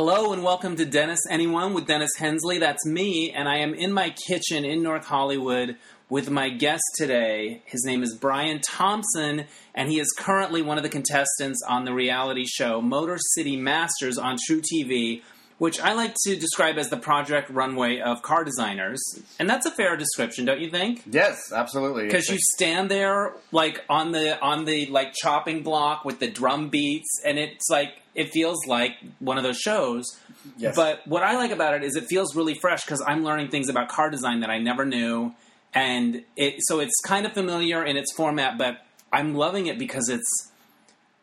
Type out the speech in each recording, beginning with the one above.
Hello and welcome to Dennis Anyone with Dennis Hensley. That's me, and I am in my kitchen in North Hollywood with my guest today. His name is Brian Thompson, and he is currently one of the contestants on the reality show Motor City Masters on truTV, which I like to describe as the project runway of car designers. And that's a fair description, don't you think? Yes, absolutely. Because you stand there like on the on the like chopping block with the drum beats, and it's like it feels like one of those shows. Yes. But what I like about it is it feels really fresh because I'm learning things about car design that I never knew, and it so it's kind of familiar in its format, but I'm loving it because it's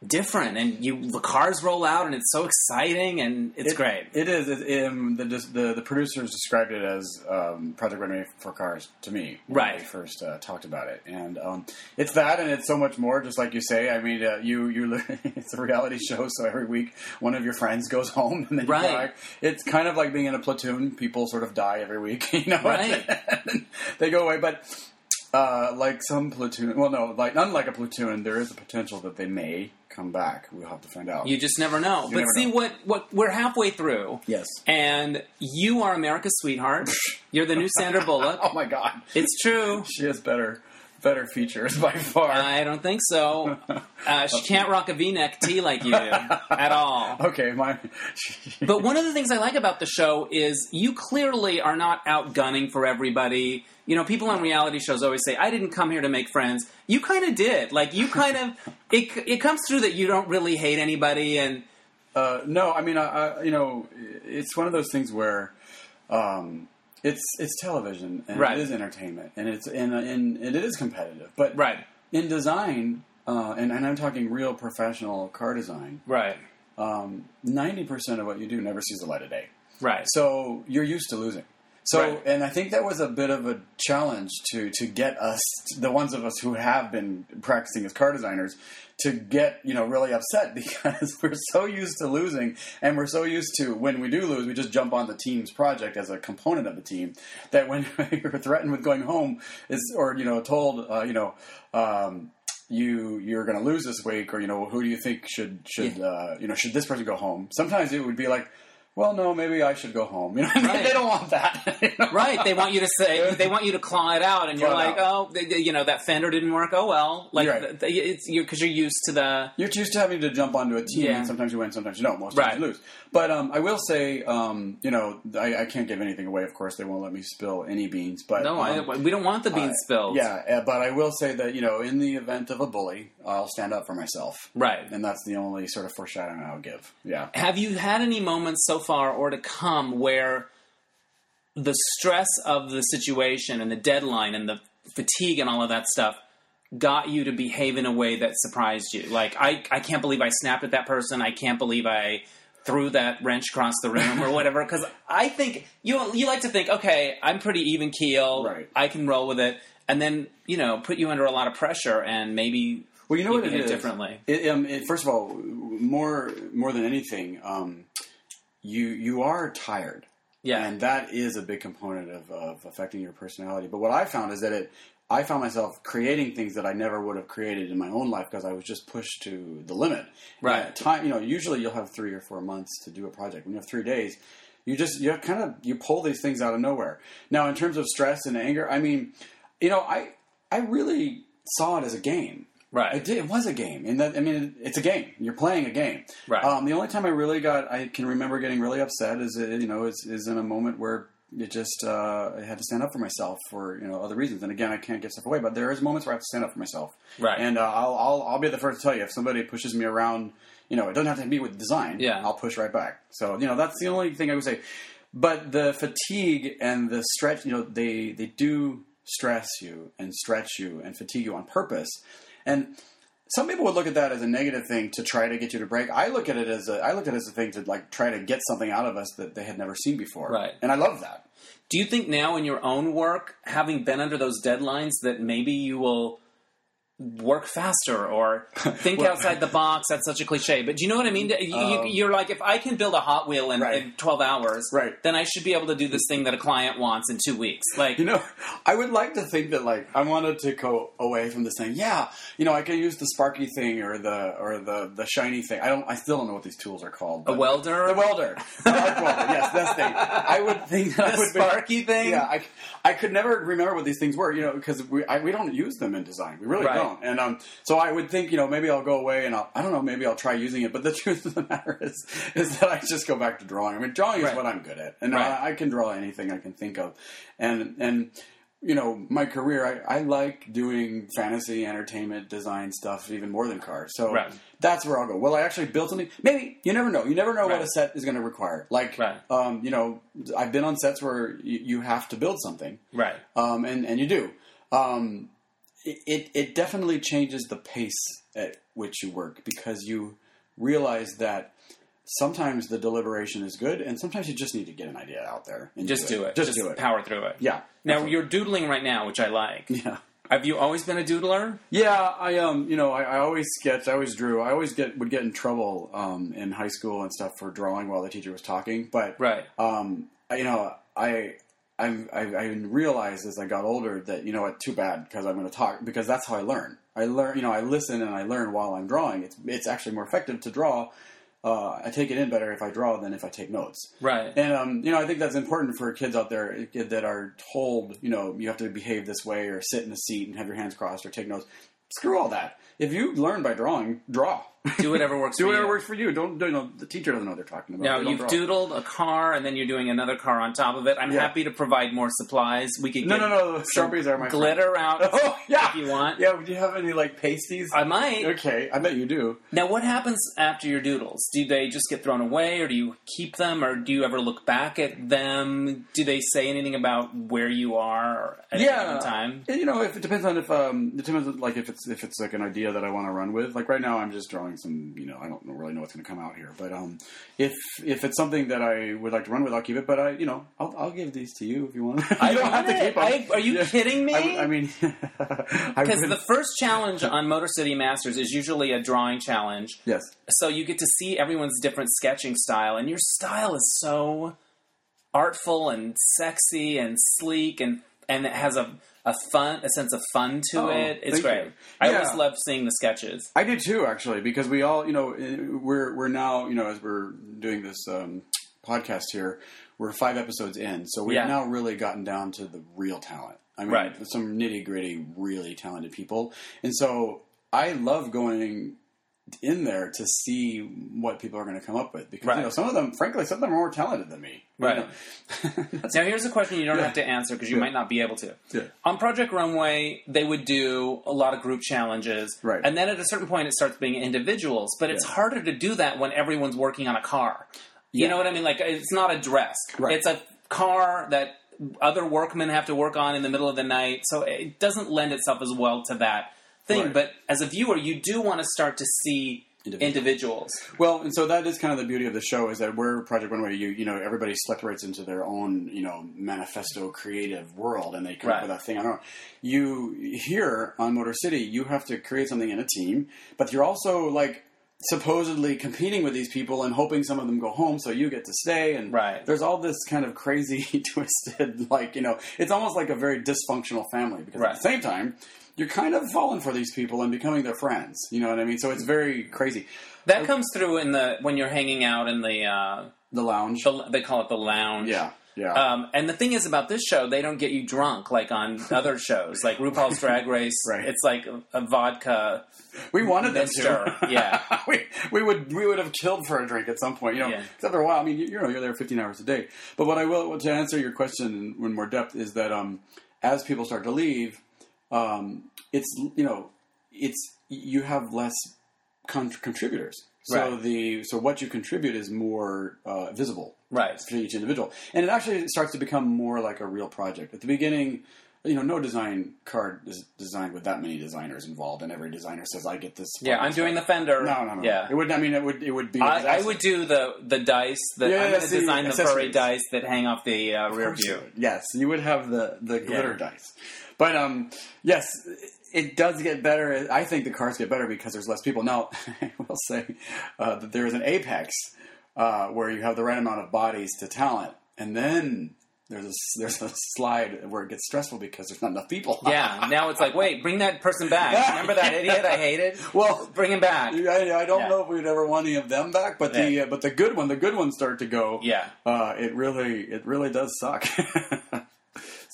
different and you the cars roll out and it's so exciting and it's It- great. It is. It, um, the, the the producers described it as um, Project Runway for Cars to me when Right. they first uh, talked about it, and um, it's that, and it's so much more. Just like you say, I mean, uh, you you it's a reality show, so every week one of your friends goes home, and then you Right. go back. It's kind of like being in a platoon. People sort of die every week, you know. Right. they go away, but. Uh, like some platoon, well, no, like unlike a platoon, there is a potential that they may come back. We'll have to find out. You just never know. You but never see know. what what we're halfway through. yes. And you are America's sweetheart. You're the new Sandra Bullock. Oh my god. It's true. She is better better features by far. I don't think so. Uh, she can't rock a V-neck tee like you do at all. okay, my But one of the things I like about the show is you clearly are not outgunning for everybody. You know, people on reality shows always say, "I didn't come here to make friends." You kind of did. Like you kind of it. It comes through that you don't really hate anybody, and uh, no, I mean, I, I, you know, it's one of those things where um, it's it's television and Right. it is entertainment and it's and, and it is competitive. But right, in design, uh, and, and I'm talking real professional car design, right, um, ninety percent of what you do never sees the light of day. right. So you're used to losing. So, Right. and I think that was a bit of a challenge to to get us, the ones of us who have been practicing as car designers, to get you know really upset because we're so used to losing, and we're so used to when we do lose, we just jump on the team's project as a component of the team. That when you're threatened with going home, is or you know told uh, you know. Um, you you're going to lose this week, or you know who do you think should should uh, you know should this person go home? Sometimes it would be like, well, no, maybe I should go home. You know, Right. they don't want that. you know? Right, they want you to say they want you to claw it out, and you're like, out. oh, they, they- you know, that fender didn't work. Oh well, like You're right. th- it's you're because you're used to the You're used to having to jump onto a team, Yeah. and sometimes you win, sometimes you don't. Most Right. times you lose. But um, I will say, um, you know, I, I can't give anything away. Of course, they won't let me spill any beans. But no, um, I, we don't want the beans uh, spilled. Yeah, uh, but I will say that you know, in the event of a bully, I'll stand up for myself, right. and that's the only sort of foreshadowing I'll give. Yeah. Have you had any moments so far or to come where the stress of the situation and the deadline and the fatigue and all of that stuff got you to behave in a way that surprised you? Like, I, I can't believe I snapped at that person. I can't believe I threw that wrench across the room or whatever. Because I think you you like to think, okay, I'm pretty even keel. Right. I can roll with it. And then, you know, put you under a lot of pressure and maybe Well, you know you what it behave differently. It, um, it, first of all, more more than anything, um, you you are tired. Yeah. and that is a big component of, of affecting your personality. But what I found is that it, I found myself creating things that I never would have created in my own life because I was just pushed to the limit. Right. Time, you know, usually you'll have three or four months to do a project. When you have three days, you just you kind of you pull these things out of nowhere. Now, in terms of stress and anger, I mean, you know, I I really saw it as a game. Right. It, did, it was a game, and that I mean, it's a game. You're playing a game. Right. Um, the only time I really got, I can remember getting really upset is uh, you know is, is in a moment where it just uh, I had to stand up for myself for you know other reasons. And again, I can't give stuff away, but there is moments where I have to stand up for myself. Right. And uh, I'll, I'll I'll be the first to tell you if somebody pushes me around, you know, it doesn't have to be with design. Yeah. I'll push right back. So you know that's the only thing I would say. But the fatigue and the stretch, you know, they they do stress you and stretch you and fatigue you on purpose. And some people would look at that as a negative thing to try to get you to break. I look at it as a I look at it as a thing to like try to get something out of us that they had never seen before. Right. And I love that. Do you think now in your own work, having been under those deadlines, that maybe you will work faster or think Well- outside the box. That's such a cliche, but do you know what I mean? You, Um, are like, if I can build a Hot Wheel in, Right. in 12 hours, Right. then I should be able to do this thing that a client wants in two weeks. Like, You know, I would like to think that like I wanted to go away from this thing. Yeah, you know, I can use the sparky thing or the or the the shiny thing. I don't. I still don't know what these tools are called. a welder, The welder, the arc welder. Yes, that's thing. I would think that the would be- sparky thing. Yeah, I, I could never remember what these things were, you know, because we I, we don't use them in design. We really Right. don't. And um, so I would think, you know, maybe I'll go away and I'll I don't know, maybe I'll try using it. But the truth of the matter is, is that I just go back to drawing. I mean, drawing is what I'm good at, and Right. I, I can draw anything I can think of, and and. You know, my career, I, I like doing fantasy, entertainment, design stuff even more than cars. So Right. that's where I'll go. Well, I actually built something. Maybe you never know. You never know what a set is going to require. Like, Right. um, you know, I've been on sets where you, you have to build something, right. um, and and you do. Um, it, it it definitely changes the pace at which you work because you realize that sometimes the deliberation is good, and sometimes you just need to get an idea out there and Just do it. Just, do it. Power through it. Yeah. Now you're doodling right now, which I like. Yeah. Have you always been a doodler? Yeah, I um, you know, I, I always sketched. I always drew. I always get would get in trouble um, in high school and stuff for drawing while the teacher was talking. But Right. um, I- you know, I I, I I realized as I got older that you know what, too bad because I'm going to talk because that's how I learn. I learn, you know, I listen and I learn while I'm drawing. It's it's actually more effective to draw. Uh, I take it in better if I draw than if I take notes. Right. And um, you know, I think that's important for kids out there that are told, you know, you have to behave this way or sit in a seat and have your hands crossed or take notes. Screw all that. If you learn by drawing, draw. Do whatever works for you. Do for whatever you. works for you. Don't, don't you know the teacher doesn't know what they're talking about. Now They don't you've draw. doodled a car, and then you're doing another car on top of it. I'm Yeah. happy to provide more supplies. We could No, get no, no. The some sharpies are my friend. glitter out Oh yeah. if you want. Yeah. Do you have any like pasties? I might. okay, I bet you do. Now, what happens after your doodles? Do they just get thrown away, or do you keep them, or do you ever look back at them? Do they say anything about where you are at a given time? And, you know, if it depends on if um, it depends on, like if it's if it's like an idea that I want to run with. Like right now, I'm just drawing some. You know, I don't really know what's going to come out here. But um, if if it's something that I would like to run with, I'll keep it. But I, you know, I'll, I'll give these to you if you want. you don't have to it. keep them. I- are you kidding me? I, I mean, Because the first challenge on Motor City Masters is usually a drawing challenge. yes, So you get to see everyone's different sketching style, and your style is so artful and sexy and sleek, and and it has a a fun a sense of fun to Oh, it. It's great. you. I Yeah. always love seeing the sketches. I did too, actually, because we all, you know, we're we're now, you know, as we're doing this um, podcast here, we're five episodes in, so we've Yeah. now really gotten down to the real talent. I mean, Right. some nitty gritty, really talented people, and so I love going in there to see what people are going to come up with because Right. you know some of them, frankly, some of them are more talented than me. you Right. know. Now, here's a question you don't Yeah. have to answer because you Yeah. might not be able to. Yeah. On Project Runway, they would do a lot of group challenges, Right. and then at a certain point, it starts being individuals. But it's harder to do that when everyone's working on a car. You know what I mean? Like it's not a dress; Right. it's a car that other workmen have to work on in the middle of the night. So it doesn't lend itself as well to that thing. Right. But as a viewer, you do want to start to see Individuals. Well, and so that is kind of the beauty of the show is that we're Project Runway. You you know everybody separates into their own you know manifesto creative world, and they come Right. up with a thing. I don't know. You here on Motor City, you have to create something in a team, but you're also like supposedly competing with these people and hoping some of them go home so you get to stay and Right. there's all this kind of crazy twisted like you know it's almost like a very dysfunctional family because Right. at the same time you're kind of falling for these people and becoming their friends you know what i mean so it's very crazy That comes through in the when you're hanging out in the, uh, the lounge the they call it the lounge. Yeah, yeah. Um, and the thing is about this show, they don't get you drunk like on other shows, like RuPaul's Drag Race. Right. It's like a, a vodka. we wanted them Mister, to. yeah. we, we would we would have killed for a drink at some point, you know. Yeah. 'cause after a while, I mean, you, you know, you're there 15 hours a day. But what I will to answer your question in more depth is that um, as people start to leave, um, it's you know, it's you have less con- contributors. So Right. the so what you contribute is more uh, visible. Right. for each individual. And it actually starts to become more like a real project. At the beginning, you know, no design card is designed with that many designers involved, and every designer says, "I get this." Yeah, I'm doing the fender. No, no, no. Yeah. It would. I mean, it would. It would be. I, I would do the the dice. That Yeah, I'm going to design the furry dice that hang off the uh, rear you view. Yes, you would have the the glitter Yeah. dice. But um, yes, it does get better. I think the cars get better because there's less people. Now, I will say uh, that there is an apex uh, where you have the right amount of bodies to talent, and then there's a, there's a slide where it gets stressful because there's not enough people. Yeah, now it's like, wait, bring that person back. Remember that idiot I hated? Well, Bring him back. I, I don't Yeah. know if we'd ever want any of them back, but the uh, but the good one, the good ones start to go. Yeah. uh, it really it really does suck.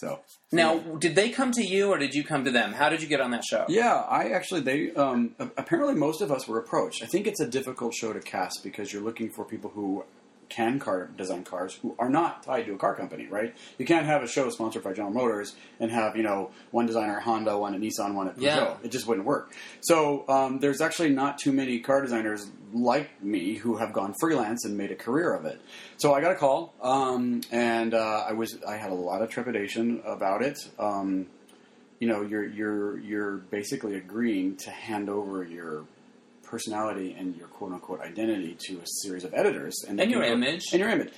so Now, did they come to you or did you come to them? How did you get on that show? Yeah, I actually they um, apparently most of us were approached. I think it's a difficult show to cast because you're looking for people who can car design cars who are not tied to a car company, right? You can't have a show sponsored by General Motors and have you know one designer at Honda, one at Nissan, one at Peugeot. Yeah. It just wouldn't work. So um, there's actually not too many car designers like me who have gone freelance and made a career of it. So I got a call, um, and uh, I was I had a lot of trepidation about it. Um, you know, you're you're you're basically agreeing to hand over your personality and your quote unquote identity to a series of editors and, And your go- image. and your image.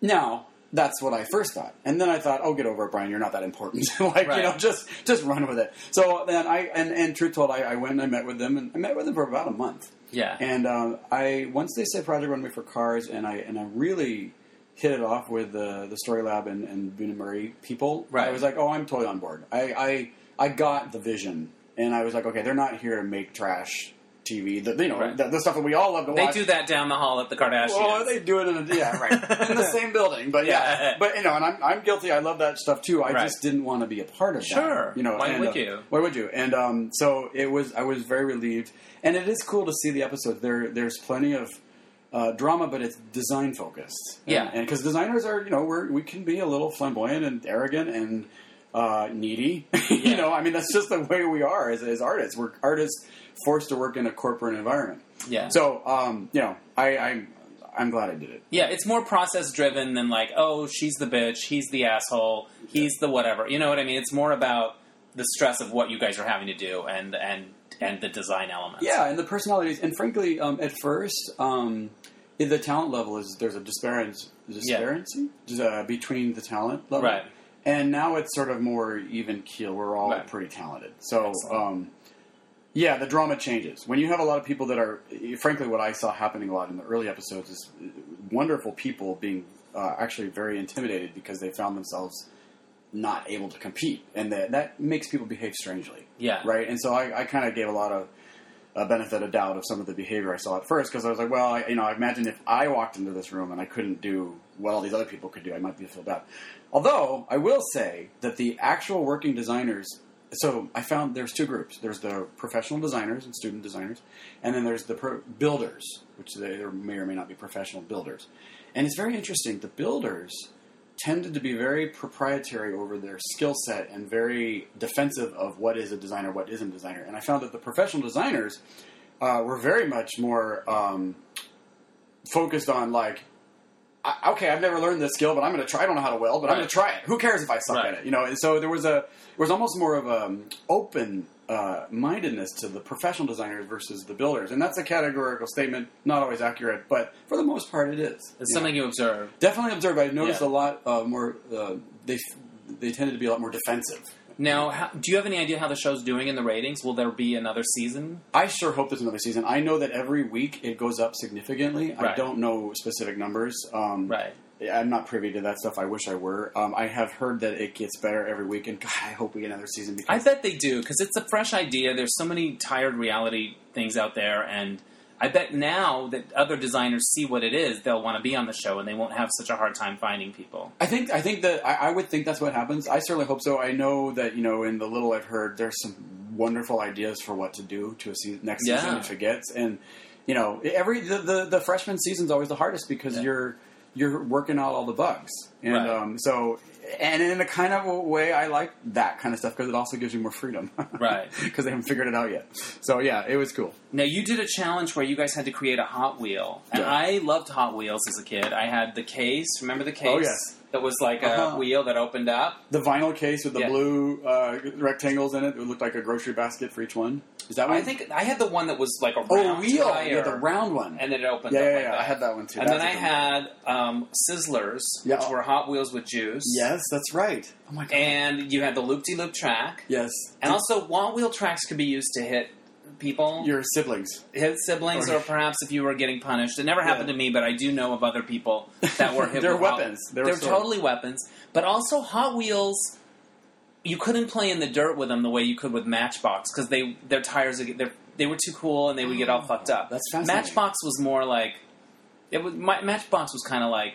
Now that's what I first thought, and then I thought, "Oh, get over it, Brian. You're not that important. like Right. you know, just just run with it." So then I and and truth told, I, I went and I met with them, and I met with them for about a month. Yeah. And um, I once they said Project Runway for cars, and I and I really hit it off with the the Story Lab and and Bunim/Murray people. Right. I was like, oh, I'm totally on board. I I, I got the vision, and I was like, okay, they're not here to make trash TV. The, you know, Right. the, the stuff that we all love to they watch. They do that down the hall at the Kardashians. Well, they do it in a, yeah, right, in the same building, but yeah. Yeah. but you know, and I'm, I'm guilty. I love that stuff too. I Right. just didn't want to be a part of that. Sure. you know. Why and, would uh, you? Why would you? And um, so it was. I was very relieved, and it is cool to see the episode. There, there's plenty of uh, drama, but it's design focused. And- Yeah. and because designers are, you know, we're we can be a little flamboyant and arrogant and uh, needy. you Yeah. know, I mean, that's just the way we are as, as artists. We're artists forced to work in a corporate environment. Yeah. So, um, you know, I, I'm I'm glad I did it. Yeah, it's more process driven than like, oh, she's the bitch, he's the asshole, he's the whatever. You know what I mean? It's more about the stress of what you guys are having to do and and and the design elements. Yeah, and the personalities, and frankly, um, at first, um, in the talent level is there's a disparity, disparity uh, between the talent level, Right. And now it's sort of more even keel. We're all Right. pretty talented, so. Um, yeah, the drama changes when you have a lot of people that are. Frankly, what I saw happening a lot in the early episodes is wonderful people being uh, actually very intimidated because they found themselves not able to compete, and that that makes people behave strangely Yeah. right? And so I, I kind of gave a lot of uh, benefit of doubt of some of the behavior I saw at first because I was like, well, I, you know, I imagine if I walked into this room and I couldn't do what all these other people could do, I might be feel bad. Although I will say that the actual working designers. So I found there's two groups. There's the professional designers and student designers, and then there's the pro- builders, which they may or may not be professional builders. And it's very interesting. The builders tended to be very proprietary over their skill set and very defensive of what is a designer, what isn't a designer. And I found that the professional designers uh, were very much more um, focused on like, I, okay, I've never learned this skill, but I'm going to try. I don't know how to weld, but I'm going to try it. Who cares if I suck Right. at it? You know. And so there was a there was almost more of a um, open uh, mindedness to the professional designers versus the builders, and that's a categorical statement, not always accurate, but for the most part, it is. It's you know. something you observe. Definitely observe. I've noticed Yeah. a lot uh, more. Uh, they they tended to be a lot more defensive. Now, how, do you have any idea how the show's doing in the ratings? Will there be another season? I sure hope there's another season. I know that every week it goes up significantly. I don't know specific numbers. Um, Right. I'm not privy to that stuff. I wish I were. Um, I have heard that it gets better every week, and God, I hope we get another season because I bet they do because it's a fresh idea. There's so many tired reality things out there, and I bet now that other designers see what it is, they'll want to be on the show, and they won't have such a hard time finding people. I think I think that I, I would think that's what happens. I certainly hope so. I know that you know in the little I've heard, there's some wonderful ideas for what to do to a se- next season if it gets. And you know, every the the, the freshman season's always the hardest because Yeah. you're you're working out all the bugs. And Right. um, so, and in a kind of a way, I like that kind of stuff because it also gives you more freedom. Right. Because they haven't figured it out yet. So yeah, it was cool. Now you did a challenge where you guys had to create a Hot Wheel, and Yeah. I loved Hot Wheels as a kid. I had the case. Remember the case? Oh, yes. that was like a Uh-huh. wheel that opened up. The vinyl case with the Yeah. blue uh, rectangles in it. It looked like a grocery basket for each one. Is that one? I think I had the one that was like a Oh, round wheel. tire, Yeah, the round one. and then it opened yeah, up yeah, like yeah. I had that one too. and That's then I one. had um, Sizzlers, Yeah. which were Hot Wheels with juice. Yes, that's right. Oh my god. And you had the loop de loop track. yes. And also, wall wheel tracks could be used to hit people, your siblings. hit siblings, Or- or perhaps if you were getting punished. It never happened Yeah. to me, but I do know of other people that were hit They're with weapons. They're totally weapons. But also, Hot Wheels, you couldn't play in the dirt with them the way you could with Matchbox because they their tires would get- they were too cool and they would get all oh, fucked up. That's fascinating. Matchbox was more like it was. My, Matchbox was kind of like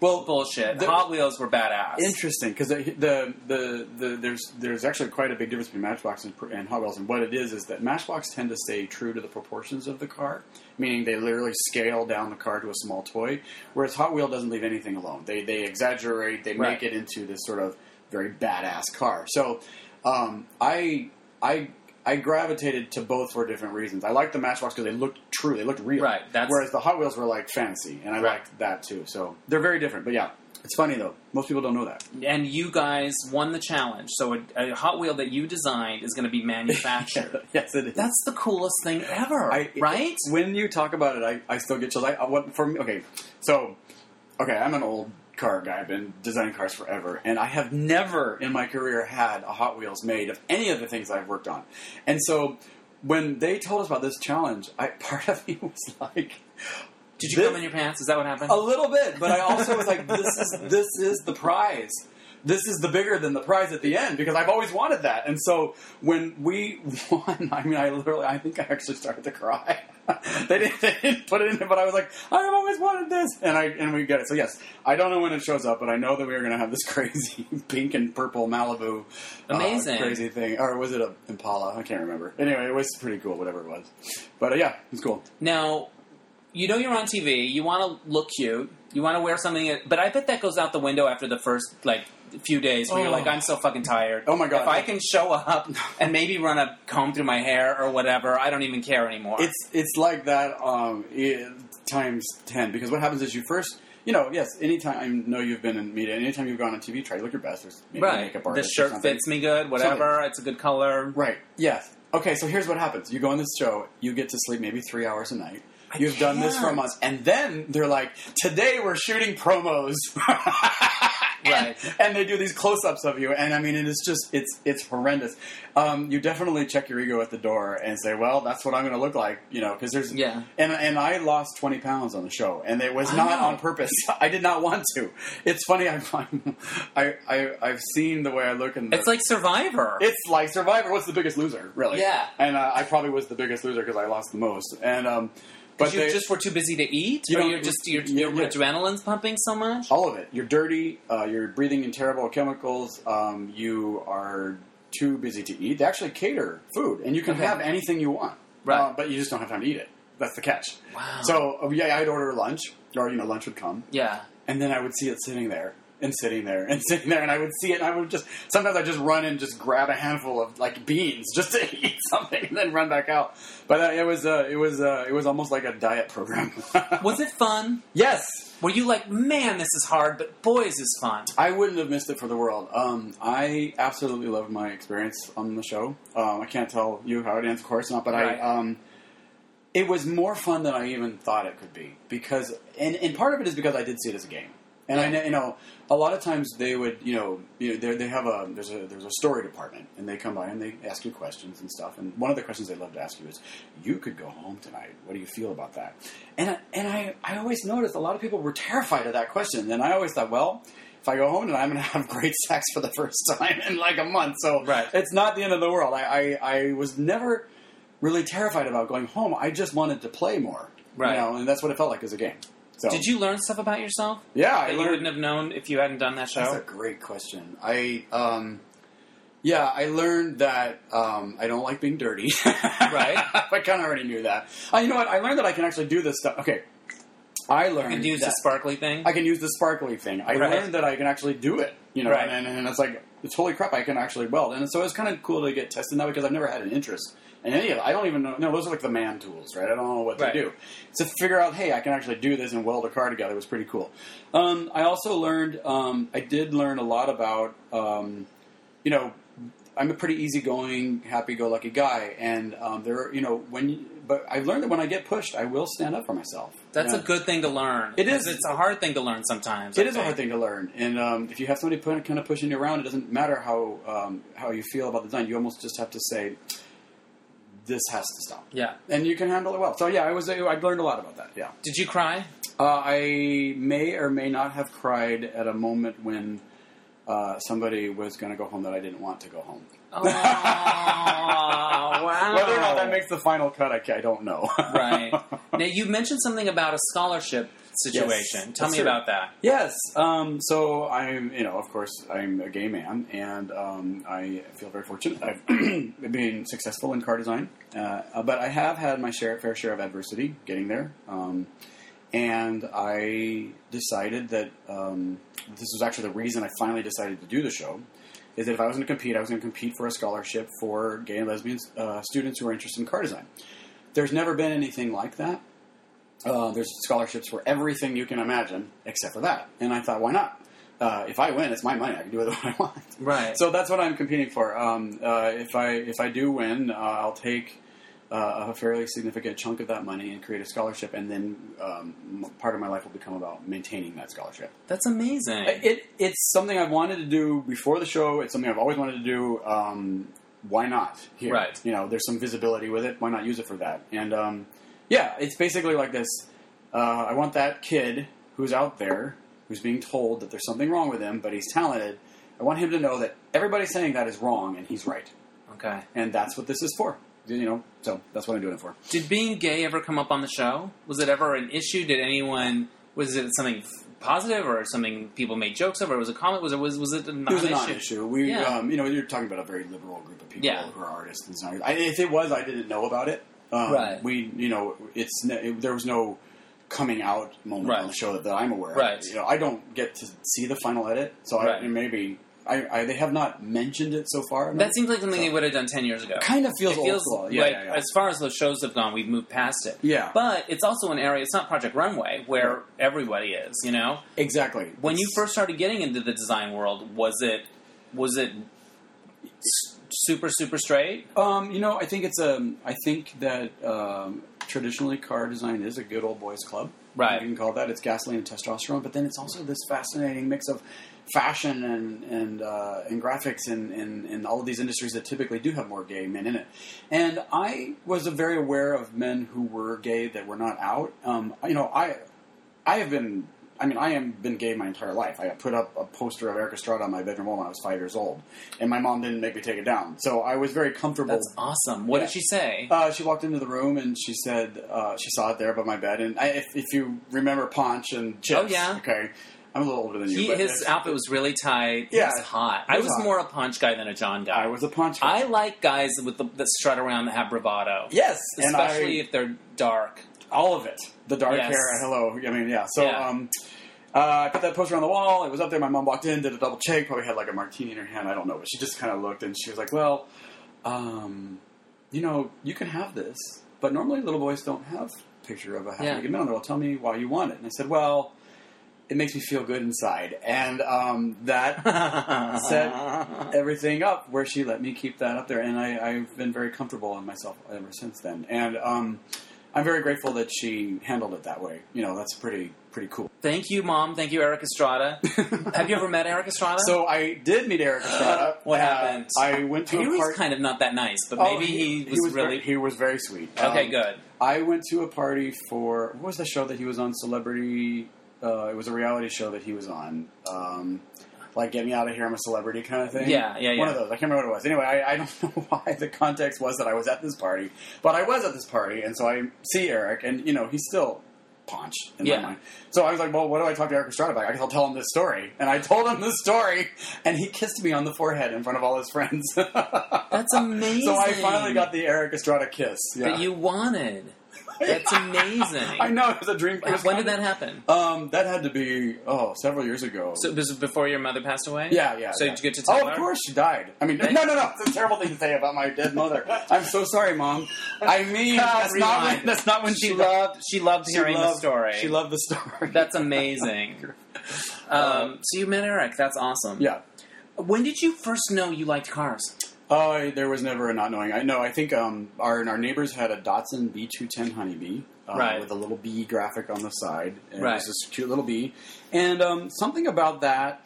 Well, bullshit. The- Hot Wheels were badass. Interesting, because the, the, the the there's there's actually quite a big difference between Matchbox and, and Hot Wheels, and what it is is that Matchbox tend to stay true to the proportions of the car, meaning they literally scale down the car to a small toy, whereas Hot Wheel doesn't leave anything alone. They they exaggerate, they Right. make it into this sort of very badass car. So um, I I. I gravitated to both for different reasons. I liked the Matchbox because they looked true, they looked real. Right, that's- Whereas the Hot Wheels were like fantasy, and I Right. liked that too. So they're very different. But yeah, it's funny though. Most people don't know that. and you guys won the challenge. So a, a Hot Wheel that you designed is going to be manufactured. yes, it is. That's the coolest thing ever, I- right? when you talk about it, I, I still get chills. I, I- what for me? Okay, so okay, I'm an old car guy. I've been designing cars forever, and I have never in my career had a Hot Wheels made of any of the things I've worked on. And so when they told us about this challenge, I part of me was like. Did you this- come in your pants? Is that what happened? A little bit, but I also was like, this is this is the prize. This is the bigger than the prize at the end because I've always wanted that. And so when we won, I mean, I literally, I think I actually started to cry. they, didn't, they didn't put it in there, but I was like, I've always wanted this, and I and we get it. So yes, I don't know when it shows up, but I know that we are going to have this crazy pink and purple Malibu, uh, Amazing. crazy thing, or was it a Impala? I can't remember. Anyway, it was pretty cool, whatever it was. But uh, yeah, it's cool. Now, you know you're on TV. You want to look cute. You want to wear something, but I bet that goes out the window after the first like few days where you're Oh. like, I'm so fucking tired. Oh my God. If I can show up and maybe run a comb through my hair or whatever, I don't even care anymore. It's it's like that um, times ten because what happens is you first. You know, yes. Anytime I know you've been in media, anytime you've gone on TV, try to look your best. There's maybe a right. makeup This artist or shirt fits me good. Whatever. It's a good color. Right. Yes. Okay. So here's what happens: you go on this show, you get to sleep maybe three hours a night. You've done this for a month, and then they're like, "Today we're shooting promos." Right. and they do these close-ups of you, and I mean, it is just it's it's horrendous. Um, you definitely check your ego at the door and say, "Well, that's what I'm going to look like," you know, because there's Yeah. And and I lost 20 pounds on the show, and it was I not know. on purpose. I did not want to. It's funny. I I, I I've seen the way I look in. The, It's like Survivor. it's like Survivor. What's the biggest loser, really? Yeah. And uh, I probably was the biggest loser because I lost the most. And um, but you they, just were too busy to eat, you or you're just your, yeah, your yeah. adrenaline's pumping so much. all of it. You're dirty. Uh, you're breathing in terrible chemicals. Um, you are too busy to eat. They actually cater food, and you can Okay. have anything you want, Right. Uh, but you just don't have time to eat it. That's the catch. Wow. So uh, yeah, I'd order lunch, or you know, lunch would come, Yeah. and then I would see it sitting there and sitting there and sitting there, and I would see it, and I would just sometimes I just run and just grab a handful of like beans just to eat something, and then run back out. But uh, it was uh, it was uh, it was almost like a diet program. Was it fun? yes. Were you like, man, this is hard, but boys is fun? I wouldn't have missed it for the world. Um, I absolutely loved my experience on the show. Um, I can't tell you how it ends, of course not, but Right. I. Um, it was more fun than I even thought it could be because, and, and part of it is because I did see it as a game, and I know you know a lot of times they would you know, you know they they have a there's a there's a story department and they come by and they ask you questions and stuff and one of the questions they love to ask you is you could go home tonight what do you feel about that and I, and I I always noticed a lot of people were terrified of that question and I always thought well if I go home tonight, I'm going to have great sex for the first time in like a month. So Right. it's not the end of the world. I, I, I was never really terrified about going home. I just wanted to play more. Right. You know, and that's what it felt like as a game. So Did you learn stuff about yourself Yeah, I that you wouldn't have known if you hadn't done that show. That's a great question. I um, yeah, I learned that um, I don't like being dirty. Right. I kind of already knew that. Uh, you know what? I learned that I can actually do this stuff. Okay. I learned You can use that the sparkly thing. I can use the sparkly thing. I Right. learned that I can actually do it. You know, Right. and, and it's like it's holy crap. I can actually weld, and so it's kind of cool to get tested now because I've never had an interest and any of. I don't even know. No, those are like the man tools, right? I don't know what Right. they do. To figure out, hey, I can actually do this and weld a car together was pretty cool. Um, I also learned. Um, I did learn a lot about. Um, you know, I'm a pretty easygoing, happy-go-lucky guy, and um, there, you know, when. You, but I've learned that when I get pushed, I will stand up for myself. That's Yeah. a good thing to learn. It is. It's a hard thing to learn sometimes. It I is a hard thing to learn, and um, if you have somebody put, kind of pushing you around, it doesn't matter how um, how you feel about the design. You almost just have to say, "This has to stop," Yeah. and you can handle it well. So yeah, I was I learned a lot about that. Yeah, Did you cry? uh, I may or may not have cried at a moment when uh, somebody was going to go home that I didn't want to go home. Oh, wow. Whether or not that makes the final cut, I, I don't know. right. Now, you mentioned something about a scholarship situation. Yes, Tell me true. about that. Yes. Um, so I'm, you know, of course, I'm a gay man, and um, I feel very fortunate. I've been successful in car design, uh, but I have had my share, fair share of adversity getting there. Um, and I decided that um, this was actually the reason I finally decided to do the show. Is that if I was going to compete, I was going to compete for a scholarship for gay and lesbian uh, students who are interested in car design. There's never been anything like that. Uh, there's scholarships for everything you can imagine except for that. And I thought, why not? Uh, if I win, it's my money. I can do with it what I want. Right. So that's what I'm competing for. Um, uh, if I if I do win, uh, I'll take uh, a fairly significant chunk of that money and create a scholarship, and then um, part of my life will become about maintaining that scholarship. That's amazing. It it's something I've wanted to do before the show. It's something I've always wanted to do. Um, why not? Here, Right. You know, there's some visibility with it. Why not use it for that? And um, yeah, it's basically like this. Uh, I want that kid who's out there who's being told that there's something wrong with him, but he's talented. I want him to know that everybody saying that is wrong and he's right, okay. and that's what this is for. You know, so that's what I'm doing it for. Did being gay ever come up on the show? Was it ever an issue? Did anyone? Was it something positive or something people made jokes of, or was it a comment? Was it was was it a It was a non-issue? We, Yeah. um, you know, you're talking about a very liberal group of people Yeah. who are artists and designers. I, if it was, I didn't know about it. Um, Right. We, you know, it's it, there was no coming out moment Right. on the show that, that I'm aware Of. Right. You know, I don't get to see the final edit, so I, maybe I, I, they have not mentioned it so far. That seems like something So- they would have done ten years ago. kind of feels it feels old school. Yeah, like yeah, yeah. as far as the shows have gone, we've moved past it. Yeah. But it's also an area. It's not Project Runway where Right. everybody is. You know, exactly. when you first started getting into the design world, was it was it super super straight? Um, you know, I think it's um, I think that um, traditionally car design is a good old boys club. Right. You can call that. It's gasoline and testosterone, but then it's also this fascinating mix of fashion and and uh, and graphics and, and and all of these industries that typically do have more gay men in it. And I was very aware of men who were gay that were not out. Um, you know, I I have been. I mean, I have been gay my entire life. I put up a poster of Erik Estrada on my bedroom wall when I was five years old, and my mom didn't make me take it down. So I was very comfortable. That's awesome. What Yeah. did she say? Uh, she walked into the room and she said uh, she saw it there by my bed. And I, if, if you remember Ponch and CHiPs, Oh, yeah. okay, I'm a little older than you. he, but his outfit was really tight. He Yeah. was hot. He I was was hot. more a Ponch guy than a Jon guy. I was a Ponch. I like guys with the, that strut around that have bravado. yes, especially I, if they're dark. All of it. The dark Yes. hair. Hello. I mean, yeah. So. Yeah. Um, uh, I put that poster on the wall. It was up there. My mom walked in, did a double check. Probably had like a martini in her hand. I don't know, but she just kind of looked and she was like, "Well, um, you know, you can have this, but normally little boys don't have a picture of a half Yeah. naked man on. Well, tell me why you want it." And I said, "Well, it makes me feel good inside," and um, that set everything up where she let me keep that up there, and I, I've been very comfortable in myself ever since then. And um, I'm very grateful that she handled it that way. You know, that's pretty pretty cool. Thank you, mom. Thank you, Erik Estrada. have you ever met Erik Estrada? So I did meet Erik Estrada. What Uh, happened? I went to hear a party. kind of not that nice, but Oh, maybe he, was, really very, he was very sweet. okay. Um, Good. I went to a party for what was the show that he was on? Celebrity. Uh, it was a reality show that he was on. Um, like get me out of here, I'm a celebrity kind of thing. Yeah, yeah, yeah. One of those. I can't remember what it was. Anyway, I, I don't know why the context was that I was at this party, but I was at this party, and so I see Erik, and you know he's still Ponch in Yeah. my mind. So I was like, well, what do I talk to Erik Estrada about? I guess I'll tell him this story, and I told him this story, and he kissed me on the forehead in front of all his friends. That's amazing. So I finally got the Erik Estrada kiss. Yeah. that you wanted. That's amazing. I know it was a dream. It was when did that happen? Um, that had to be oh several years ago. So this was before your mother passed away. yeah, yeah. So yeah. did you get to tell Oh, her? of course she died. I mean, no, no, no. It's a terrible thing to say about my dead mother. I'm so sorry, mom. I mean, that's not when, that's not when she, She loved. She loved She hearing loved- the story. She loved the story. That's amazing. um, so you met Erik. That's awesome. yeah. When did you first know you liked cars? Oh, there was never a not knowing. I know. I think um, our our neighbors had a Datsun B210 Honeybee, uh, Right. with a little bee graphic on the side. And Right. It was this cute little bee, and um, something about that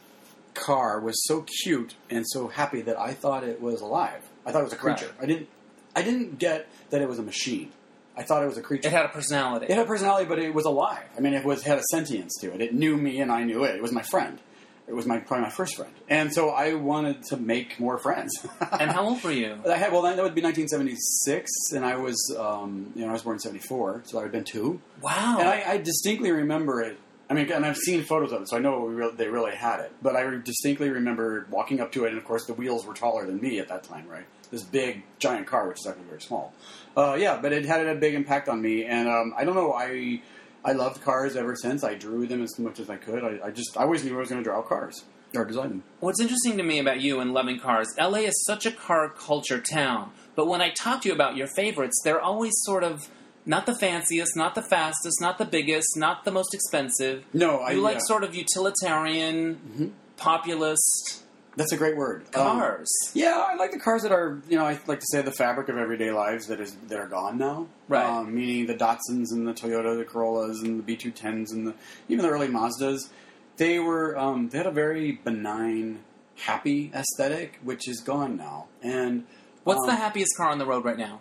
car was so cute and so happy that I thought it was alive. I thought it was a creature. Right. I didn't. I didn't get that it was a machine. I thought it was a creature. It had a personality. It had a personality, but it was alive. I mean, it was had a sentience to it. It knew me, and I knew it. It was my friend. It was my probably my first friend, and so I wanted to make more friends. and how old were you? I had well, that would be 1976, and I was um, you know I was born in '74, so I had been two, Wow. and I, I distinctly remember it. I mean, and I've seen photos of it, so I know really, they really had it. But I distinctly remember walking up to it, and of course, the wheels were taller than me at that time, right? This big, giant car, which is actually very small. Uh, yeah, but it had a big impact on me, and um, I don't know. I I loved cars ever since. I drew them as much as I could. I, I just I always knew I was going to draw cars or design them. What's interesting to me about you and loving cars, LA is such a car culture town. But when I talk to you about your favorites, they're always sort of not the fanciest, not the fastest, not the biggest, not the most expensive. No, I You like yeah. sort of utilitarian, Mhm. populist That's a great word. Um, cars. Yeah, I like the cars that are, you know, I like to say the fabric of everyday lives that is that are gone now. Right. Um, meaning the Datsuns and the Toyota, the Corollas, and the B210s, and the even the early Mazdas. They were um, they had a very benign, happy aesthetic, which is gone now. And What's um, the happiest car on the road right now?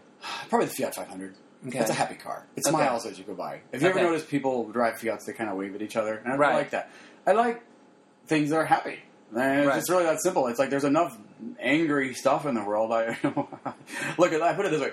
probably the Fiat 500. Okay. It's a happy car. It Okay. as you go by. If you ever Okay. notice people drive Fiats, they kind of wave at each other, and I Right. like that. I like things that are happy. And it's Right. just really that simple. It's like there's enough angry stuff in the world. I look at. I put it this way: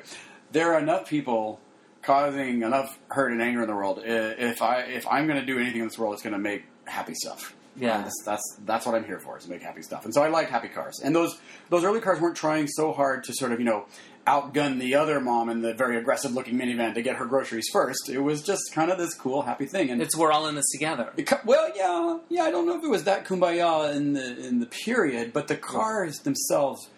there are enough people causing enough hurt and anger in the world. If I if I'm going to do anything in this world, it's going to make happy stuff. Yeah. And that's, that's that's what I'm here for is to make happy stuff. And so I like happy cars. And those those early cars weren't trying so hard to sort of you know outgun the other mom in the very aggressive looking minivan to get her groceries first. It was just kind of this cool happy thing. And It's we're all in this together. it well, yeah, yeah. I don't know if it was that kumbaya in the in the period, but the cars themselves,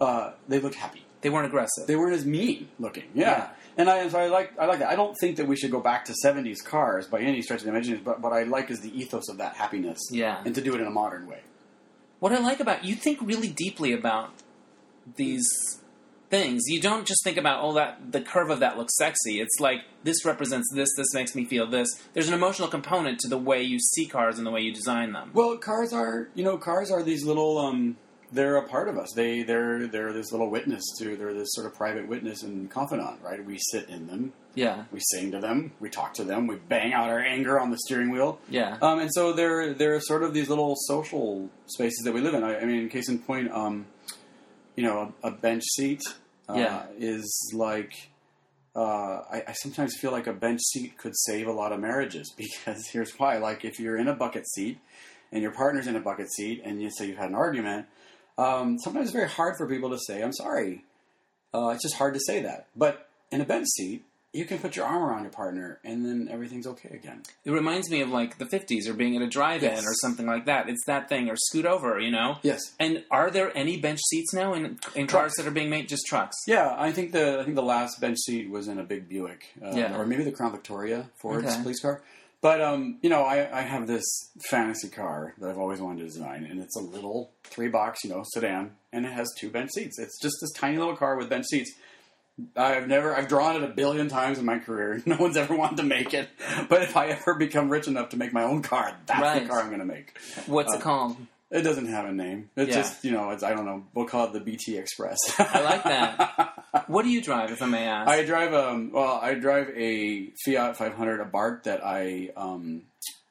uh, they looked happy. They weren't aggressive. They weren't as mean looking. Yeah. Yeah. And I, so I like I like that. I don't think that we should go back to '70s cars by any stretch of the imagination, but what I like is the ethos of that happiness, Yeah. and to do it in a modern way. What I like about you think really deeply about these things. You don't just think about oh that the curve of that looks sexy. It's like this represents this. This makes me feel this. There's an emotional component to the way you see cars and the way you design them. Well, cars are you know cars are these little um, they're a part of us. They they're they're this little witness to they're this sort of private witness and confidant, right? We sit in them, Yeah, we sing to them, we talk to them, we bang out our anger on the steering wheel. yeah, Um, and so they're they're sort of these little social spaces that we live in. I, I mean, case in point, um, you know, a, a bench seat uh, Yeah. is like. Uh, I, I sometimes feel like a bench seat could save a lot of marriages because here's why: like if you're in a bucket seat and your partner's in a bucket seat, and you say you've had an argument, um, sometimes it's very hard for people to say "I'm sorry." Uh, it's just hard to say that. But in a bench seat, you can put your arm around your partner, and then everything's okay again. it reminds me of like the '50s or being at a drive-in Yes. or something like that. It's that thing or scoot over, you know. Yes. And are there any bench seats now in in cars that are being made just trucks? Yeah, I think the I think the last bench seat was in a big Buick, uh, Yeah. or maybe the Crown Victoria Ford's Okay. police car. But um, you know, I, I have this fantasy car that I've always wanted to design, and it's a little three box, you know, sedan, and it has two bench seats. It's just this tiny little car with bench seats. I've never I've drawn it a billion times in my career. No one's ever wanted to make it, but if I ever become rich enough to make my own car, that's Right. the car I'm going to make. What's Uh, it called? It doesn't have a name. It's Yeah. just you know, it's I don't know. We'll call it the BT Express. I like that. What do you drive, if I may ask? I drive um well I drive a Fiat 500 Abarth that I um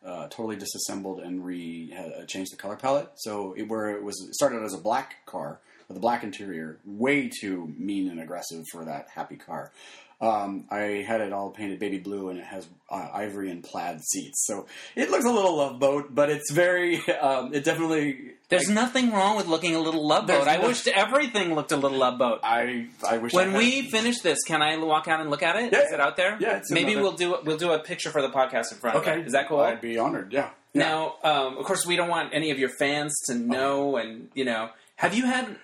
uh, totally disassembled and re had, uh, changed the color palette. So it, where it was it started as a black car with a black interior, way too mean and aggressive for that happy car. Um, I had it all painted baby blue, and it has uh, ivory and plaid seats. So it looks a little love boat, but it's very. Um, it definitely. There's nothing wrong with looking a little love boat. I no- wished everything looked a little love boat. I I wish. I When had- we finish this, can I walk out and look at it? Is Yeah, it out there? yeah, it's Maybe out there. we'll do we'll do a picture for the podcast in front. okay, of it. is that cool? I'd be honored. Yeah. yeah. Now, um, of course, we don't want any of your fans to know, and you know, have you had?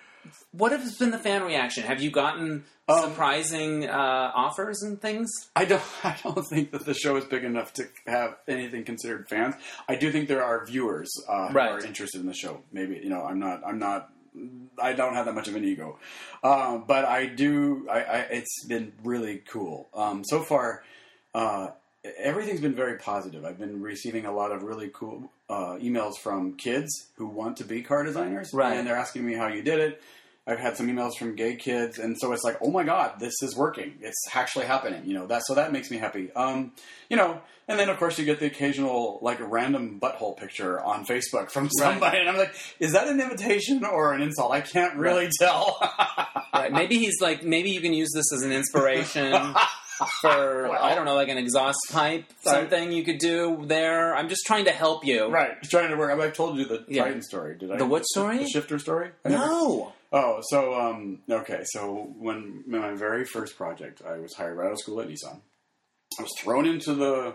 What has been the fan reaction? Have you gotten Um, surprising uh, offers and things? I don't. I don't think that the show is big enough to have anything considered fans. I do think there are viewers uh, who are interested in the show. Maybe you know, I'm not. I'm not. I don't have that much of an ego, um, but I do. I, I it's been really cool um, so far. Uh, everything's been very positive. I've been receiving a lot of really cool uh, emails from kids who want to be car designers, Right. And they're asking me how you did it. I've had some emails from gay kids, and so it's like, oh my god, this is working. It's actually happening. You know that, so that makes me happy. Um, you know, and then of course you get the occasional like random butthole picture on Facebook from somebody, and I'm like, is that an invitation or an insult? I can't really tell. Right. Maybe he's like, maybe you can use this as an inspiration for, Well. I don't know, like an exhaust pipe, something you could do there. I'm just trying to help you. right, just trying to work. I, mean, I told you the Yeah. Titan story. Did I? The what story? The shifter story. I never- No. Oh, so um, okay. So when my very first project, I was hired right out of school at Nissan. I was thrown into the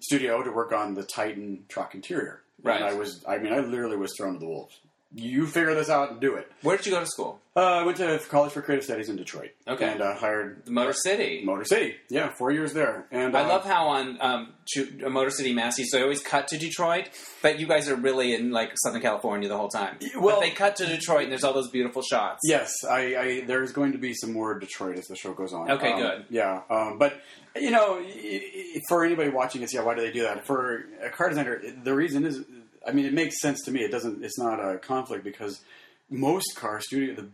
studio to work on the Titan truck interior. Right. And I was, I mean, I literally was thrown to the wolves. You figure this out and do it. Where did you go to school? Uh, I went to college for creative studies in Detroit. Okay. And uh, hired The Motor City. Motor City. Yeah, four years there. And I uh, love how on um, uh, Motor City Masters, so they always cut to Detroit, but you guys are really in like Southern California the whole time. well- but they cut to Detroit, and there's all those beautiful shots. Yes, I, I there's going to be some more Detroit as the show goes on. Okay, Um, good. Yeah, um, but you know, for anybody watching this, yeah, why do they do that? For a car designer, the reason is, I mean, it makes sense to me. It doesn't. It's not a conflict because most car studio, the,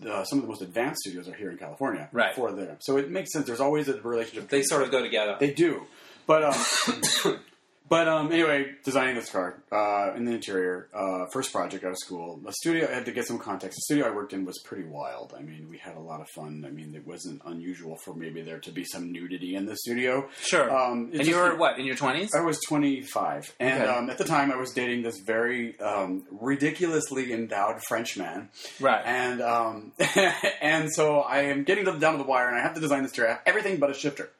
the some of the most advanced studios are here in California, Right. For them, so it makes sense. There's always a relationship. They sort of go together. They do, but um, but um, anyway, designing this car uh, in the interior, uh, first project out of school. The studio I had to get some context. The studio I worked in was pretty wild. I mean, we had a lot of fun. I mean, it wasn't unusual for maybe there to be some nudity in the studio. sure. Um, and you just- were what in your twenties? I was 25, and Okay. um, at the time I was dating this very um, ridiculously endowed French man, Right. and um, and so I am getting to the, down to the wire, and I have to design this chair. I have everything but a shifter.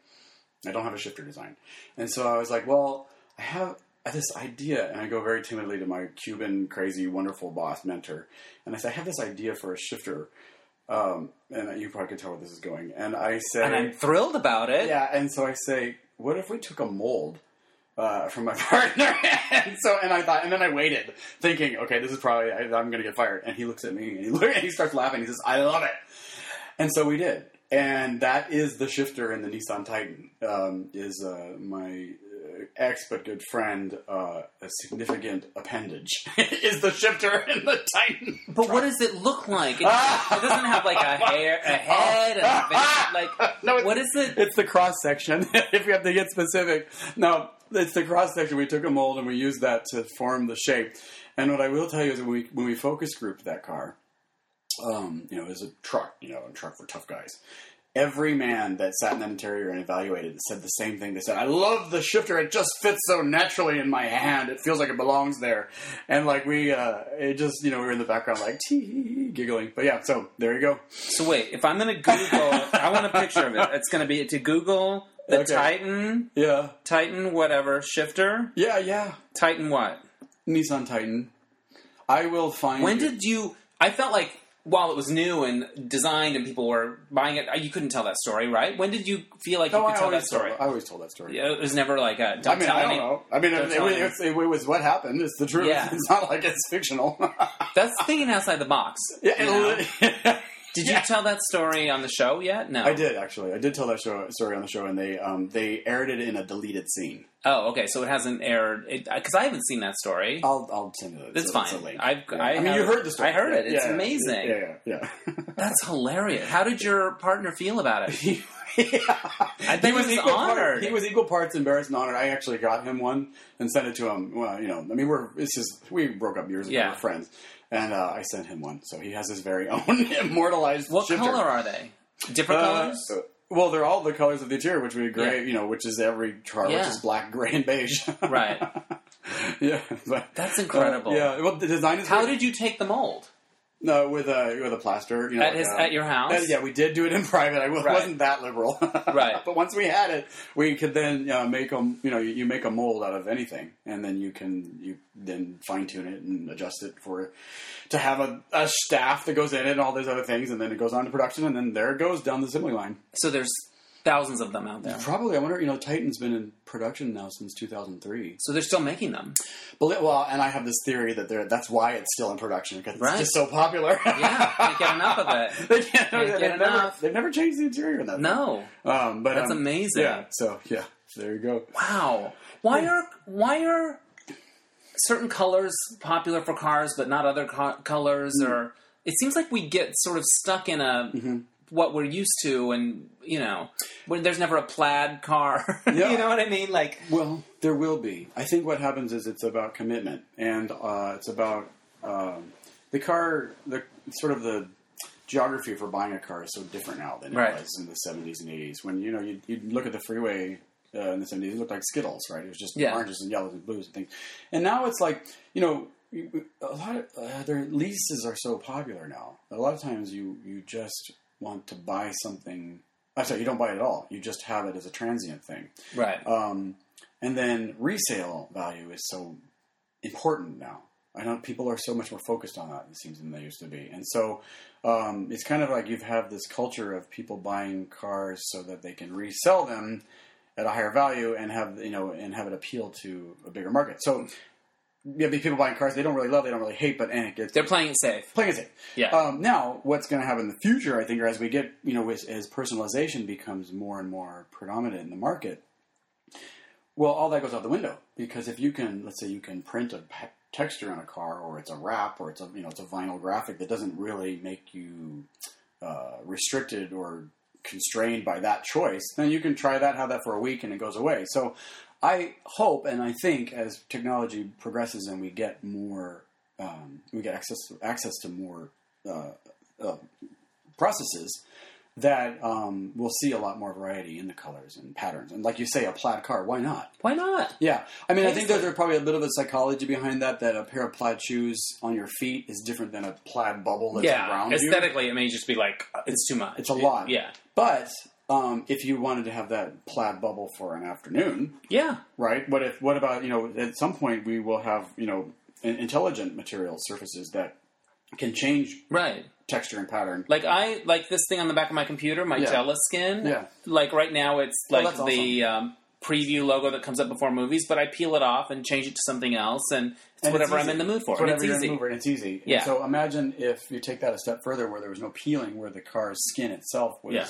I don't have a shifter design, and so I was like, well, I have this idea, and I go very timidly to my Cuban crazy wonderful boss mentor, and I say, I have this idea for a shifter. Um, and you probably can tell where this is going. And I say, and I'm thrilled about it. yeah, and so I say, what if we took a mold uh, from my partner? and so, and I thought, and then I waited, thinking, okay, this is probably I, I'm going to get fired. And he looks at me and he, look, and he starts laughing. He says, I love it. And so we did, and that is the shifter in the Nissan Titan. Um, is uh, my ex but good friend uh, a significant appendage? is the shifter in the Titan? But what does it look like? It, it doesn't have like a hair, a head, and a face. Like, No, what is it? It's the cross section. if we have to get specific, no, it's the cross section. We took a mold and we used that to form the shape. And what I will tell you is when we when we focus grouped that car, um, you know, it was a truck, you know, a truck for tough guys. Every man that sat in that interior and evaluated said the same thing. They said, "I love the shifter. It just fits so naturally in my hand. It feels like it belongs there." And like we, uh, it just, you know, we were in the background like tee giggling. But yeah, so there you go. So wait, if I'm going to Google, I want a picture of it. It's going to be to Google the Okay. Titan, Yeah, Titan, whatever shifter, yeah, yeah. Titan what? Nissan Titan. I will find. When it. did you? I felt like while it was new and designed and people were buying it, uh, you couldn't tell that story, right? When did you feel like you Oh, could I tell that story? Told, I always told that story. Yeah, it was never like a. I mean, I don't any- know. I mean, it, it, was, it was what happened. It's the truth. Yeah. It's not like it's fictional. That's thinking outside the box. Yeah, you know? it- Did you tell that story on the show yet? No. I did actually. I did tell that show story on the show, and they um, they aired it in a deleted scene. Oh, okay. So it hasn't aired because I haven't seen that story. I'll I'll send you. It's a- fine. It's. I've- Yeah. I I, mean, have- you heard the story. I heard it. It's Yeah, yeah, amazing. Yeah, yeah. yeah. That's hilarious. How did your partner feel about it? He, I think he was equal part- honored. he was equal parts embarrassed and honored. I actually got him one and sent it to him. Well, you know, I mean, we're this is we broke up years ago. Yeah. We're friends, and uh, I sent him one, so he has his very own immortalized. What shifter. color are they? Different Uh, colors? well, they're all the colors of the interior, which we agree, Yeah. you know, which is every car, Yeah. which is black, gray, and beige. Right. yeah, but That's incredible. uh, yeah, well, the design is How great. did you take the mold no with a with a plaster you know, at like his at your house? Uh, yeah, we did do it in private. I w- Right. wasn't that liberal, Right. But once we had it, we could then uh, make them. You know, you, you make a mold out of anything, and then you can you then fine tune it and adjust it for to have a, a staff that goes in it and all those other things, and then it goes on to production, and then there it goes down the assembly line. So there's thousands of them out there. Probably, I wonder. You know, Titan's been in production now since 2003. So they're still making them. But, well, and I have this theory that they're, that's why it's still in production because it's Right. just so popular. Yeah, can't get enough of it. they can't, Can't they've, get never, enough. they've never changed the interior in that. No. um, but That's um, amazing. Yeah, so yeah, there you go. Wow. Why are why are certain colors popular for cars but not other co- colors? Mm. Or it seems like we get sort of stuck in a Mm-hmm. What we're used to, and you know, when there's never a plaid car. Yeah. you know what I mean? Like, Well, there will be. I think what happens is it's about commitment, and uh, it's about um, the car. The sort of the geography for buying a car is so different now than it Right. was in the seventies and eighties. When you know you you look at the freeway. Uh, in the 70s, it looked like Skittles, right? It was just Yeah. oranges and yellows and blues and things. And now it's like, you know, a lot of uh, their leases are so popular now. A lot of times you you just want to buy something. I'm sorry, you don't buy it at all. You just have it as a transient thing. right? Um, and then resale value is so important now. I know people are so much more focused on that, it seems, than they used to be. And so um, it's kind of like you have this culture of people buying cars so that they can resell them at a higher value and have you know and have it appeal to a bigger market. So you have these people buying cars they don't really love, they don't really hate, but and it gets They're playing it safe. playing it safe. Yeah. Um, now, what's going to happen in the future, I think, or as we get, you know, as, as personalization becomes more and more predominant in the market, well, all that goes out the window because if you can, let's say, you can print a pe- texture on a car, or it's a wrap, or it's a you know, it's a vinyl graphic that doesn't really make you uh, restricted or constrained by that choice, then you can try that, have that for a week, and it goes away. So, I hope and I think as technology progresses and we get more, um, we get access access to more uh, uh, processes, that um, we'll see a lot more variety in the colors and patterns. And like you say, a plaid car, why not? Why not? Yeah, I mean, I think there's probably a little bit of a psychology behind that. That a pair of plaid shoes on your feet is different than a plaid bubble that's yeah. around you. Aesthetically, it may just be like it's too much. It's a lot. Yeah. But um, if you wanted to have that plaid bubble for an afternoon, Yeah. right? What if? What about you know? At some point, we will have you know intelligent material surfaces that can change Right. texture and pattern. Like I like this thing on the back of my computer, my Yeah. Jella skin. Yeah. Like right now, it's Oh, like that's the um, preview logo that comes up before movies, but I peel it off and change it to something else, and it's And whatever easy. I'm in the mood for. It's and whatever it's you're in the easy. mood for, it's easy. And Yeah. so imagine if you take that a step further, where there was no peeling, where the car's skin itself was Yeah.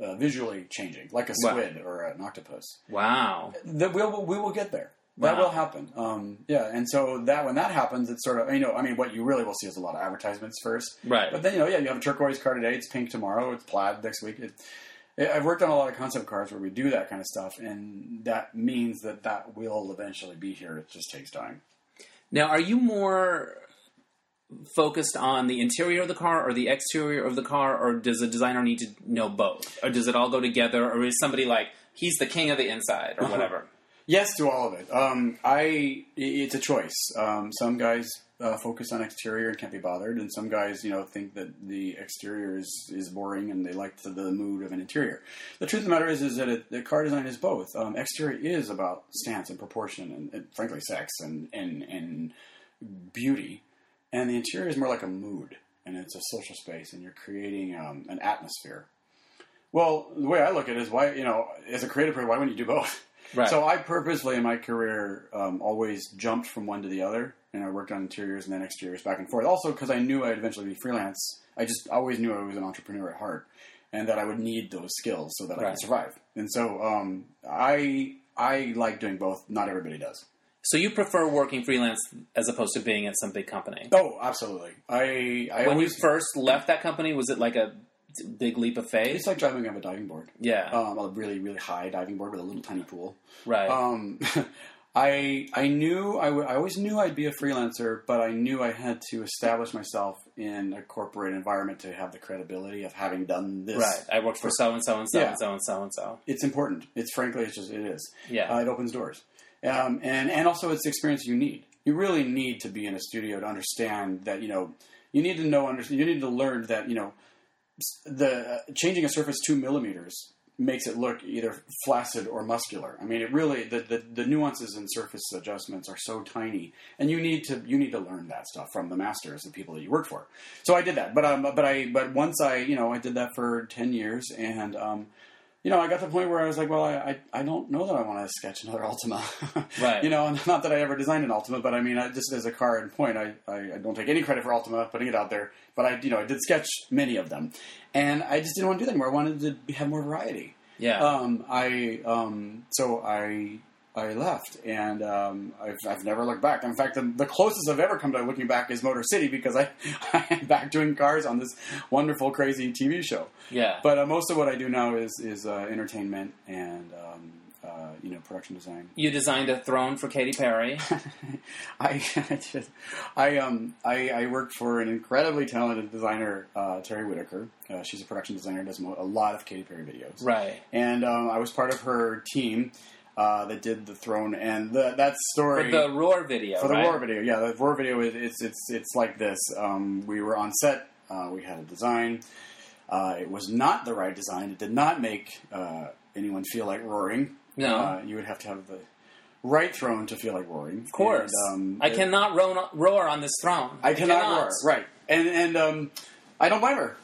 Uh, visually changing, like a Wow. squid or an octopus. Wow. That we'll, we will get there. That Wow. will happen. Um, yeah, and so that when that happens, it's sort of you know, I mean, what you really will see is a lot of advertisements first, Right. But then you know, yeah, you have a turquoise car today. It's pink tomorrow. It's plaid next week. It, I've worked on a lot of concept cars where we do that kind of stuff, and that means that that will eventually be here. It just takes time. Now, are you more focused on the interior of the car or the exterior of the car, or does a designer need to know both, or does it all go together, or is somebody like he's the king of the inside, or whatever? Yes to all of it. Um, I it's a choice. Um, some guys uh, focus on exterior and can't be bothered, and some guys, you know, think that the exterior is, is boring and they like the, the mood of an interior. The truth of the matter is, is that it, the car design is both. Um, exterior is about stance and proportion, and, and frankly, sex and and and beauty, and the interior is more like a mood, and it's a social space, and you're creating um, an atmosphere. Well, the way I look at it is why, you know, as a creative person, why wouldn't you do both? Right. So I purposely in my career um, always jumped from one to the other, and I worked on interiors and then exteriors back and forth. Also because I knew I'd eventually be freelance. I just always knew I was an entrepreneur at heart, and that I would need those skills so that I could survive. And so um, I I like doing both. Not everybody does. So you prefer working freelance as opposed to being at some big company? Oh, absolutely. I I when you first left that company, was it like a big leap of faith? it's like driving on a diving board. yeah. Um, a really really high diving board with a little tiny pool. right. Um, I I knew I, w- I always knew I'd be a freelancer, but I knew I had to establish myself in a corporate environment to have the credibility of having done this. Right. I worked for so and so and so and so and so and so. It's important. It's frankly, it's just it is. Yeah. Uh, it opens doors, um, and and also it's the experience you need. You really need to be in a studio to understand that you know you need to know under, you need to learn that you know the uh, changing a surface two millimeters makes it look either flaccid or muscular. I mean, it really the, the, the nuances in surface adjustments are so tiny, and you need to you need to learn that stuff from the masters, the people that you work for. So I did that, but um, but I but once I you know I did that for ten years, and um, you know I got to the point where I was like, well, I I, I don't know that I want to sketch another Altima, Right. You know, and not that I ever designed an Altima, but I mean, I, just as a car and point, I, I I don't take any credit for Altima, putting it out there, but I you know I did sketch many of them, and I just didn't want to do that anymore. I wanted to have more variety. Yeah. Um, I um, so I I left, and um, I've, I've never looked back. In fact, the, the closest I've ever come to looking back is Motor City because I I am back doing cars on this wonderful, crazy TV show. yeah. But uh, most of what I do now is is uh, entertainment and um, uh, you know production design. you designed a throne for Katy Perry. I I, just, I um I, I worked for an incredibly talented designer, uh, Terry Whitaker. Uh, she's a production designer, does a lot of Katy Perry videos. right. and um, I was part of her team uh, that did the throne and the, that story For the Roar video. for the right? Roar video. Yeah, the roar video is it's it's it's like this. Um, we were on set. Uh, we had a design. Uh, it was not the right design. It did not make uh, anyone feel like roaring. No. uh, you would have to have the right throne to feel like roaring. Of course. And, um, I it- cannot roar, roar on this throne. I cannot, roar. Right, and and um, I don't blame her.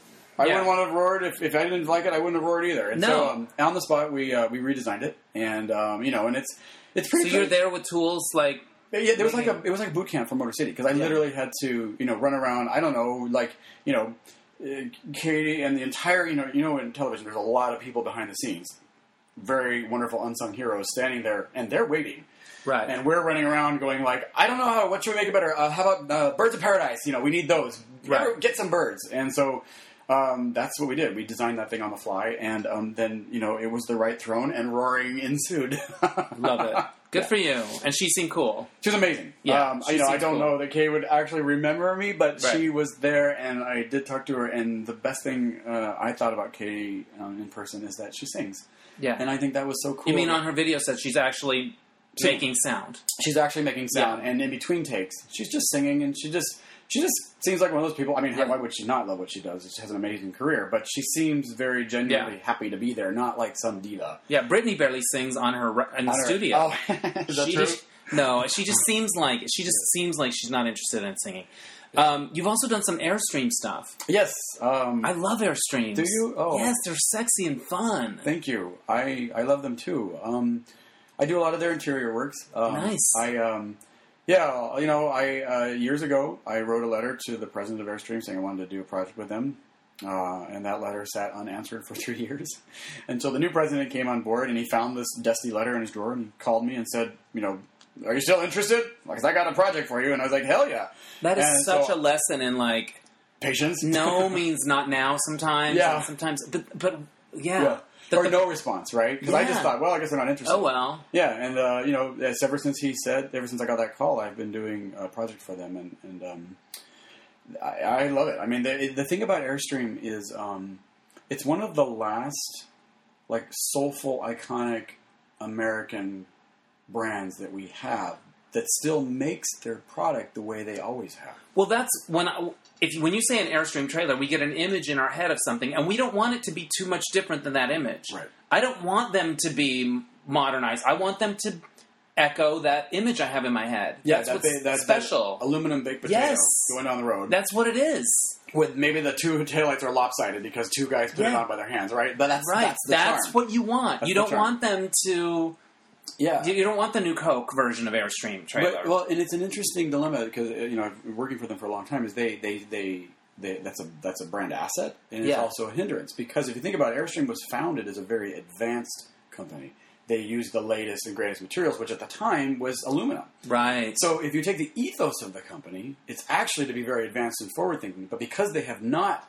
I Yeah. wouldn't want to have roared if, if I didn't like it. I wouldn't have roared either. And No. so um, on the spot, we uh, we redesigned it, and um, you know, and it's it's So pretty. you're there with tools like Yeah, there was like a it was like a boot camp for Motor City because I literally had to you know run around. I don't know, like you know, uh, Katy and the entire you know you know in television there's a lot of people behind the scenes, very wonderful unsung heroes standing there and they're waiting. right. And we're running around going like, I don't know how. What should we make it better? Uh, how about uh, birds of paradise? You know, we need those. Right. Get some birds. And so um, that's what we did. We designed that thing on the fly, and um, then you know it was the right throne, and roaring ensued. Love it. Good for you. And she seemed cool. She was amazing. Yeah, um, she you know, I don't cool. know that Kay would actually remember me, but Right. she was there, and I did talk to her. And the best thing uh, I thought about Katy um, in person is that she sings, Yeah. and I think that was so cool. you mean on her video set she's actually Singing. making sound? she's actually making sound, Yeah. and in between takes, she's just singing, and she just she just seems like one of those people. I mean, Yeah. why would she not love what she does? She has an amazing career, but she seems very genuinely Yeah. happy to be there, not like some diva. Yeah, Britney barely sings on her in the I studio. Oh, is that she true? just no, she just seems like she just seems like she's not interested in singing. Um, you've also done some Airstream stuff. yes. Um, I love Airstreams. Do you? Oh. yes, they're sexy and fun. Thank you. I I love them too. Um, I do a lot of their interior works. Um, Nice. I um, yeah, you know, I uh, years ago I wrote a letter to the president of Airstream saying I wanted to do a project with them. Uh, and that letter sat unanswered for three years until the new president came on board and he found this dusty letter in his drawer and called me and said, you know, are you still interested? Because I got a project for you. And I was like, hell yeah. That is And such so- a lesson in like Patience. no means not now. Sometimes, Yeah. sometimes, but but yeah, yeah. Or no response, right? Because I just thought, well, I guess they're not interested. Oh well, Yeah, and uh, you know, it's ever since he said, ever since I got that call, I've been doing a project for them, and, and um, I, I love it. I mean, the, the thing about Airstream is, um, it's one of the last like soulful, iconic American brands that we have that still makes their product the way they always have. well that's when I, if when you say an Airstream trailer, we get an image in our head of something, and we don't want it to be too much different than that image. Right. I don't want them to be modernized. I want them to echo that image I have in my head. yeah that's that what's ba- that- special. that aluminum baked potato Yes. going down the road. that's what it is. with maybe the two taillights are lopsided because two guys put it on by their hands, right? But that's Right. That's, That's, what you want. That's you don't charm. want them to. Yeah. You you don't want the new Coke version of Airstream trailer. But, well, and it's an interesting dilemma because uh, you know, working for them for a long time is they they they. They, that's a that's a brand asset, and it's Yeah. also a hindrance because if you think about it, Airstream was founded as a very advanced company. They used the latest and greatest materials, which at the time was aluminum. right. So if you take the ethos of the company, it's actually to be very advanced and forward thinking. But because they have not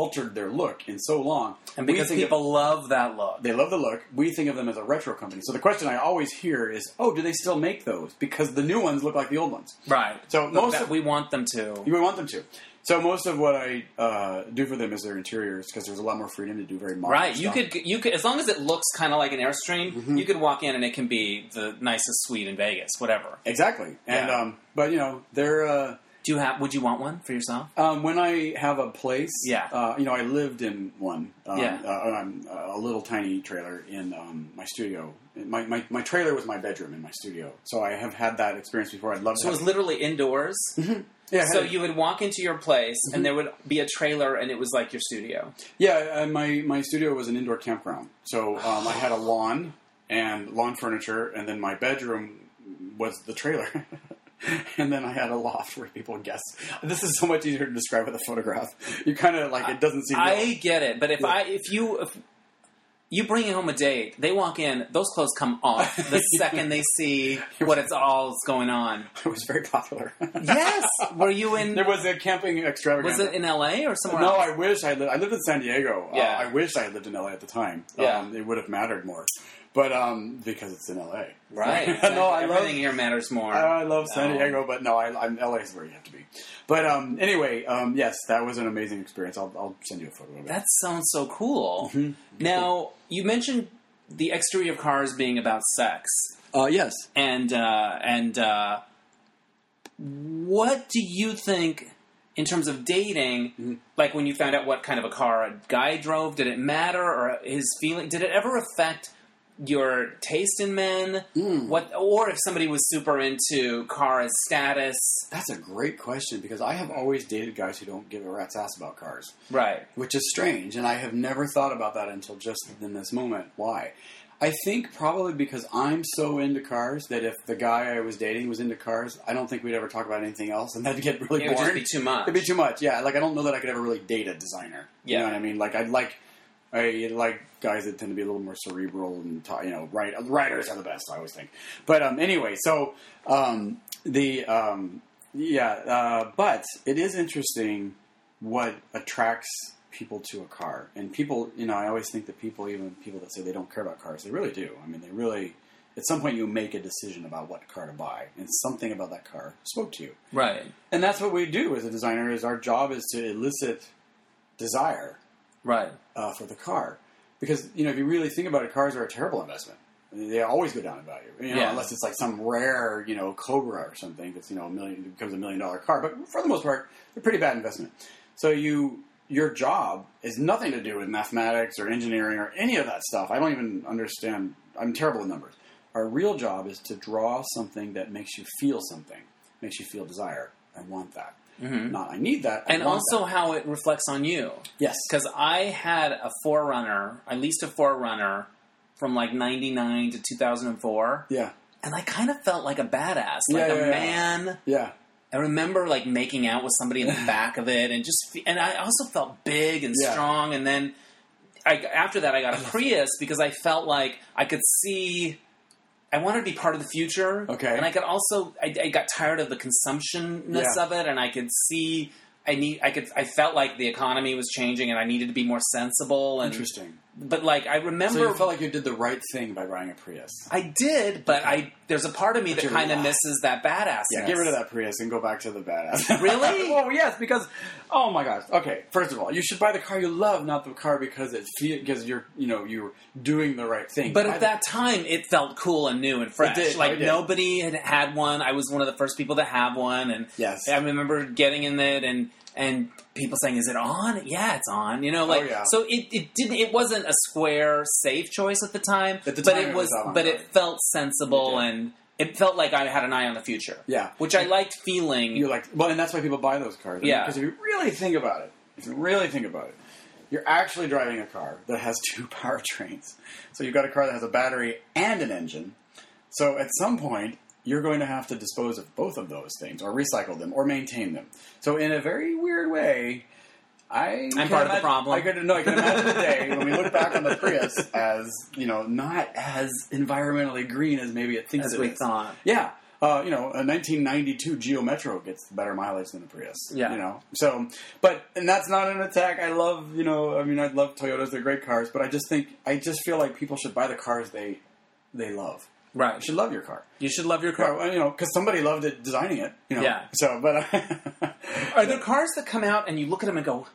altered their look in so long. And because think of- people love that look. they love the look. We think of them as a retro company. So the question I always hear is, "Oh, do they still make those?" Because the new ones look like the old ones. Right. So most that of- we want them to. You want them to. So most of what I uh, do for them is their interiors because there's a lot more freedom to do very modern Right. You stuff. could you could as long as it looks kind of like an Airstream, Mm-hmm. you could walk in and it can be the nicest suite in Vegas, whatever. exactly. And Yeah. um, but you know they're. Uh, Do you have? Would you want one for yourself? Um, when I have a place, Yeah. uh, you know, I lived in one, um, Yeah. uh, um, a little tiny trailer in um, my studio. My, my my trailer was my bedroom in my studio, so I have had that experience before. I'd love to. So it was literally indoors. yeah, So you would walk into your place Mm-hmm. and there would be a trailer and it was like your studio. yeah. Uh, my my studio was an indoor campground, so um, I had a lawn and lawn furniture, and then my bedroom was the trailer. And then I had a loft where people would guess. This is so much easier to describe with a photograph. You kind of like it doesn't seem. I get it, but if Yeah. I if you if you bring home a date, they walk in, those clothes come off the second they see what it's all going on. it was very popular. Yes, were you in? There was a camping extravaganza. Was it in L.A. or somewhere No, else? I wish I lived. I lived in San Diego. Yeah. Uh, I wish I had lived in LA at the time. Yeah. Um, it would have mattered more, but um, because it's in LA. Right. no, I love. Everything here matters more. I love San No. Diego, but no, I, I'm LA is where you have to be. But um, anyway, um, yes, that was an amazing experience. I'll, I'll send you a photo of it. That sounds so cool. Mm-hmm. Now, you mentioned the exterior of cars being about sex, uh, yes. and uh, and uh, what do you think in terms of dating? Mm-hmm. Like when you found out what kind of a car a guy drove, did it matter, or his feeling? Did it ever affect? Your taste in men, Mm. what, or if somebody was super into car as status, That's a great question because I have always dated guys who don't give a rat's ass about cars. right? which is strange, and I have never thought about that until just in this moment. Why? I think probably because I'm so into cars that if the guy I was dating was into cars, I don't think we'd ever talk about anything else, and that'd get really It boring. be too much. It'd be too much. Yeah, like I don't know that I could ever really date a designer. You Yeah. know what I mean? Like I'd like. I like guys that tend to be a little more cerebral and you know, right? Writers are the best, I always think. But um, anyway, so um, the um, yeah, uh, but it is interesting what attracts people to a car. And people, you know, I always think that people, even people that say they don't care about cars, they really do. I mean, they really. At some point, you make a decision about what car to buy, and something about that car spoke to you. Right, And that's what we do as a designer. Is our job is to elicit desire right. uh, for the car, because you know if you really think about it, cars are a terrible investment. I mean, they always go down in value, you know, Yeah. unless it's like some rare, you know, Cobra or something that's you know a million becomes a million dollar car. But for the most part, they're pretty bad investment. So you your job is nothing to do with mathematics or engineering or any of that stuff. I don't even understand. I'm terrible with numbers. Our real job is to draw something that makes you feel something, makes you feel desire. I want that. Mm-hmm. Not I need that. I and also that. how it reflects on you. yes, Because I had a 4Runner, at least a 4Runner, from like '99 to 2004, yeah, and I kind of felt like a badass, like Yeah, a yeah, yeah. man. yeah. I remember like making out with somebody in the back of it, and just and I also felt big and Yeah. strong. And then I, after that, I got a Prius because I felt like I could see. I wanted to be part of the future. Okay. and I could also. I, I got tired of the consumptionness Yeah. of it, and I could see. I need. I could. I felt like the economy was changing, and I needed to be more sensible. And Interesting. But like I remember, So you felt like you did the right thing by buying a Prius. I did, but I there's a part of me But that kind of misses that badass. Yeah, get rid of that Prius and go back to the badass. Really? oh yes, because oh my gosh. Okay, first of all, you should buy the car you love, not the car because it feel because you're you know you're doing the right thing. But Buy at the- that time, it felt cool and new and fresh. did, like nobody had had one. I was one of the first people to have one, and Yes. I remember getting in it and and people saying, "Is it on?" Yeah, it's on. You know, oh, like Oh, yeah. so. It, it didn't. It wasn't a square safe choice at the time, At the but time it it was. was but it felt sensible It and it felt like I had an eye on the future. Yeah. which I liked feeling. you're like well, and that's why people buy those cars. Yeah. because if you really think about it, if you really think about it, you're actually driving a car that has two powertrains. So you've got a car that has a battery and an engine. So at some point, you're going to have to dispose of both of those things, or recycle them, or maintain them. So in a very weird way, I I'm part of the problem. I could no, I can imagine the day when we look back on the Prius as you know not as environmentally green as maybe it thinks as it we is. thought. Yeah. uh, you know, a 1992 Geo Metro gets better mileage than a Prius. Yeah. You know, so, but, and that's not an attack. I love, you know, I mean, I love Toyotas. They're great cars, but I just think, I just feel like people should buy the cars they, they love. Right. You should love your car. You should love your car. Car, you know, because somebody loved it designing it. You know. Yeah. So, but Are there cars that come out and you look at them and go,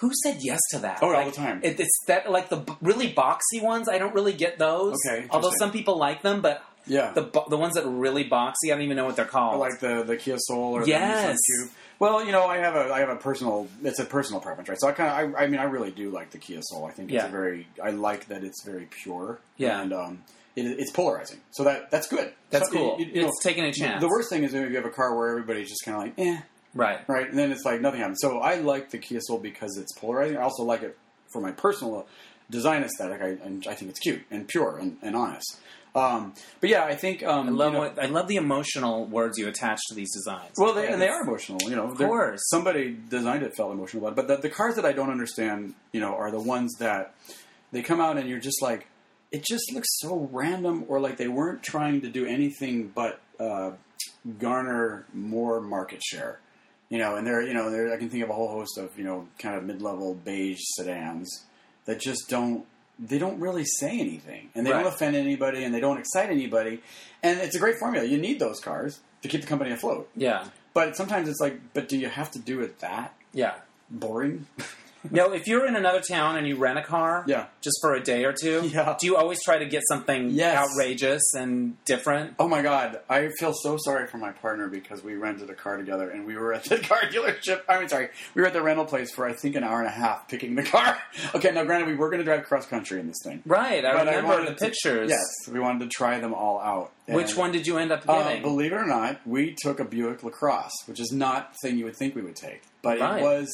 "Who said yes to that?" Oh, all the time. It, it's that like the b- really boxy ones. I don't really get those. Okay, Although some people like them, but yeah, the bo- the ones that are really boxy, I don't even know what they're called. Or like the the Kia Soul or Yes. the Nissan Cube. Well, you know, I have a I have a personal it's a personal preference, right? So I kind of I, I mean I really do like the Kia Soul. I think it's a very I like that it's very pure. Yeah. and um, it, it's polarizing, so that that's good. That's So, cool. you- you know, it's taking a chance. the worst thing is if you have a car where everybody's just kind of like, eh, right? right? And then it's like nothing happens. So I like the Kia Soul because it's polarizing. I also like it for my personal design aesthetic. I, and I think it's cute and pure and, and honest. Um, but yeah, I think um, I love you know, what I love the emotional words you attach to these designs. well, they, and they are emotional. You know, Of course. somebody designed it felt emotional about it. But the, the cars that I don't understand, you know, are the ones that they come out and you're just like, it just looks so random, or like they weren't trying to do anything but uh, garner more market share. You know, and there, you know, there I can think of a whole host of you know kind of mid-level beige sedans that just don't they don't really say anything, and they Right. don't offend anybody, and they don't excite anybody, and it's a great formula. You need those cars to keep the company afloat. Yeah, But sometimes it's like, but do you have to do it that yeah. boring? No, if you're in another town and you rent a car, Yeah. just for a day or two, Yeah. do you always try to get something Yes. outrageous and different? Oh my god, I feel so sorry for my partner because we rented a car together and we were at the car dealership. I mean, sorry, we were at the rental place for I think an hour and a half picking the car. Okay, now granted, we were going to drive cross country in this thing. Right, I But remember wanted the to- pictures. Yes, we wanted to try them all out. Which one did you end up uh, getting? believe it or not, we took a Buick Lacrosse, which is not the thing you would think we would take, but Right. it was.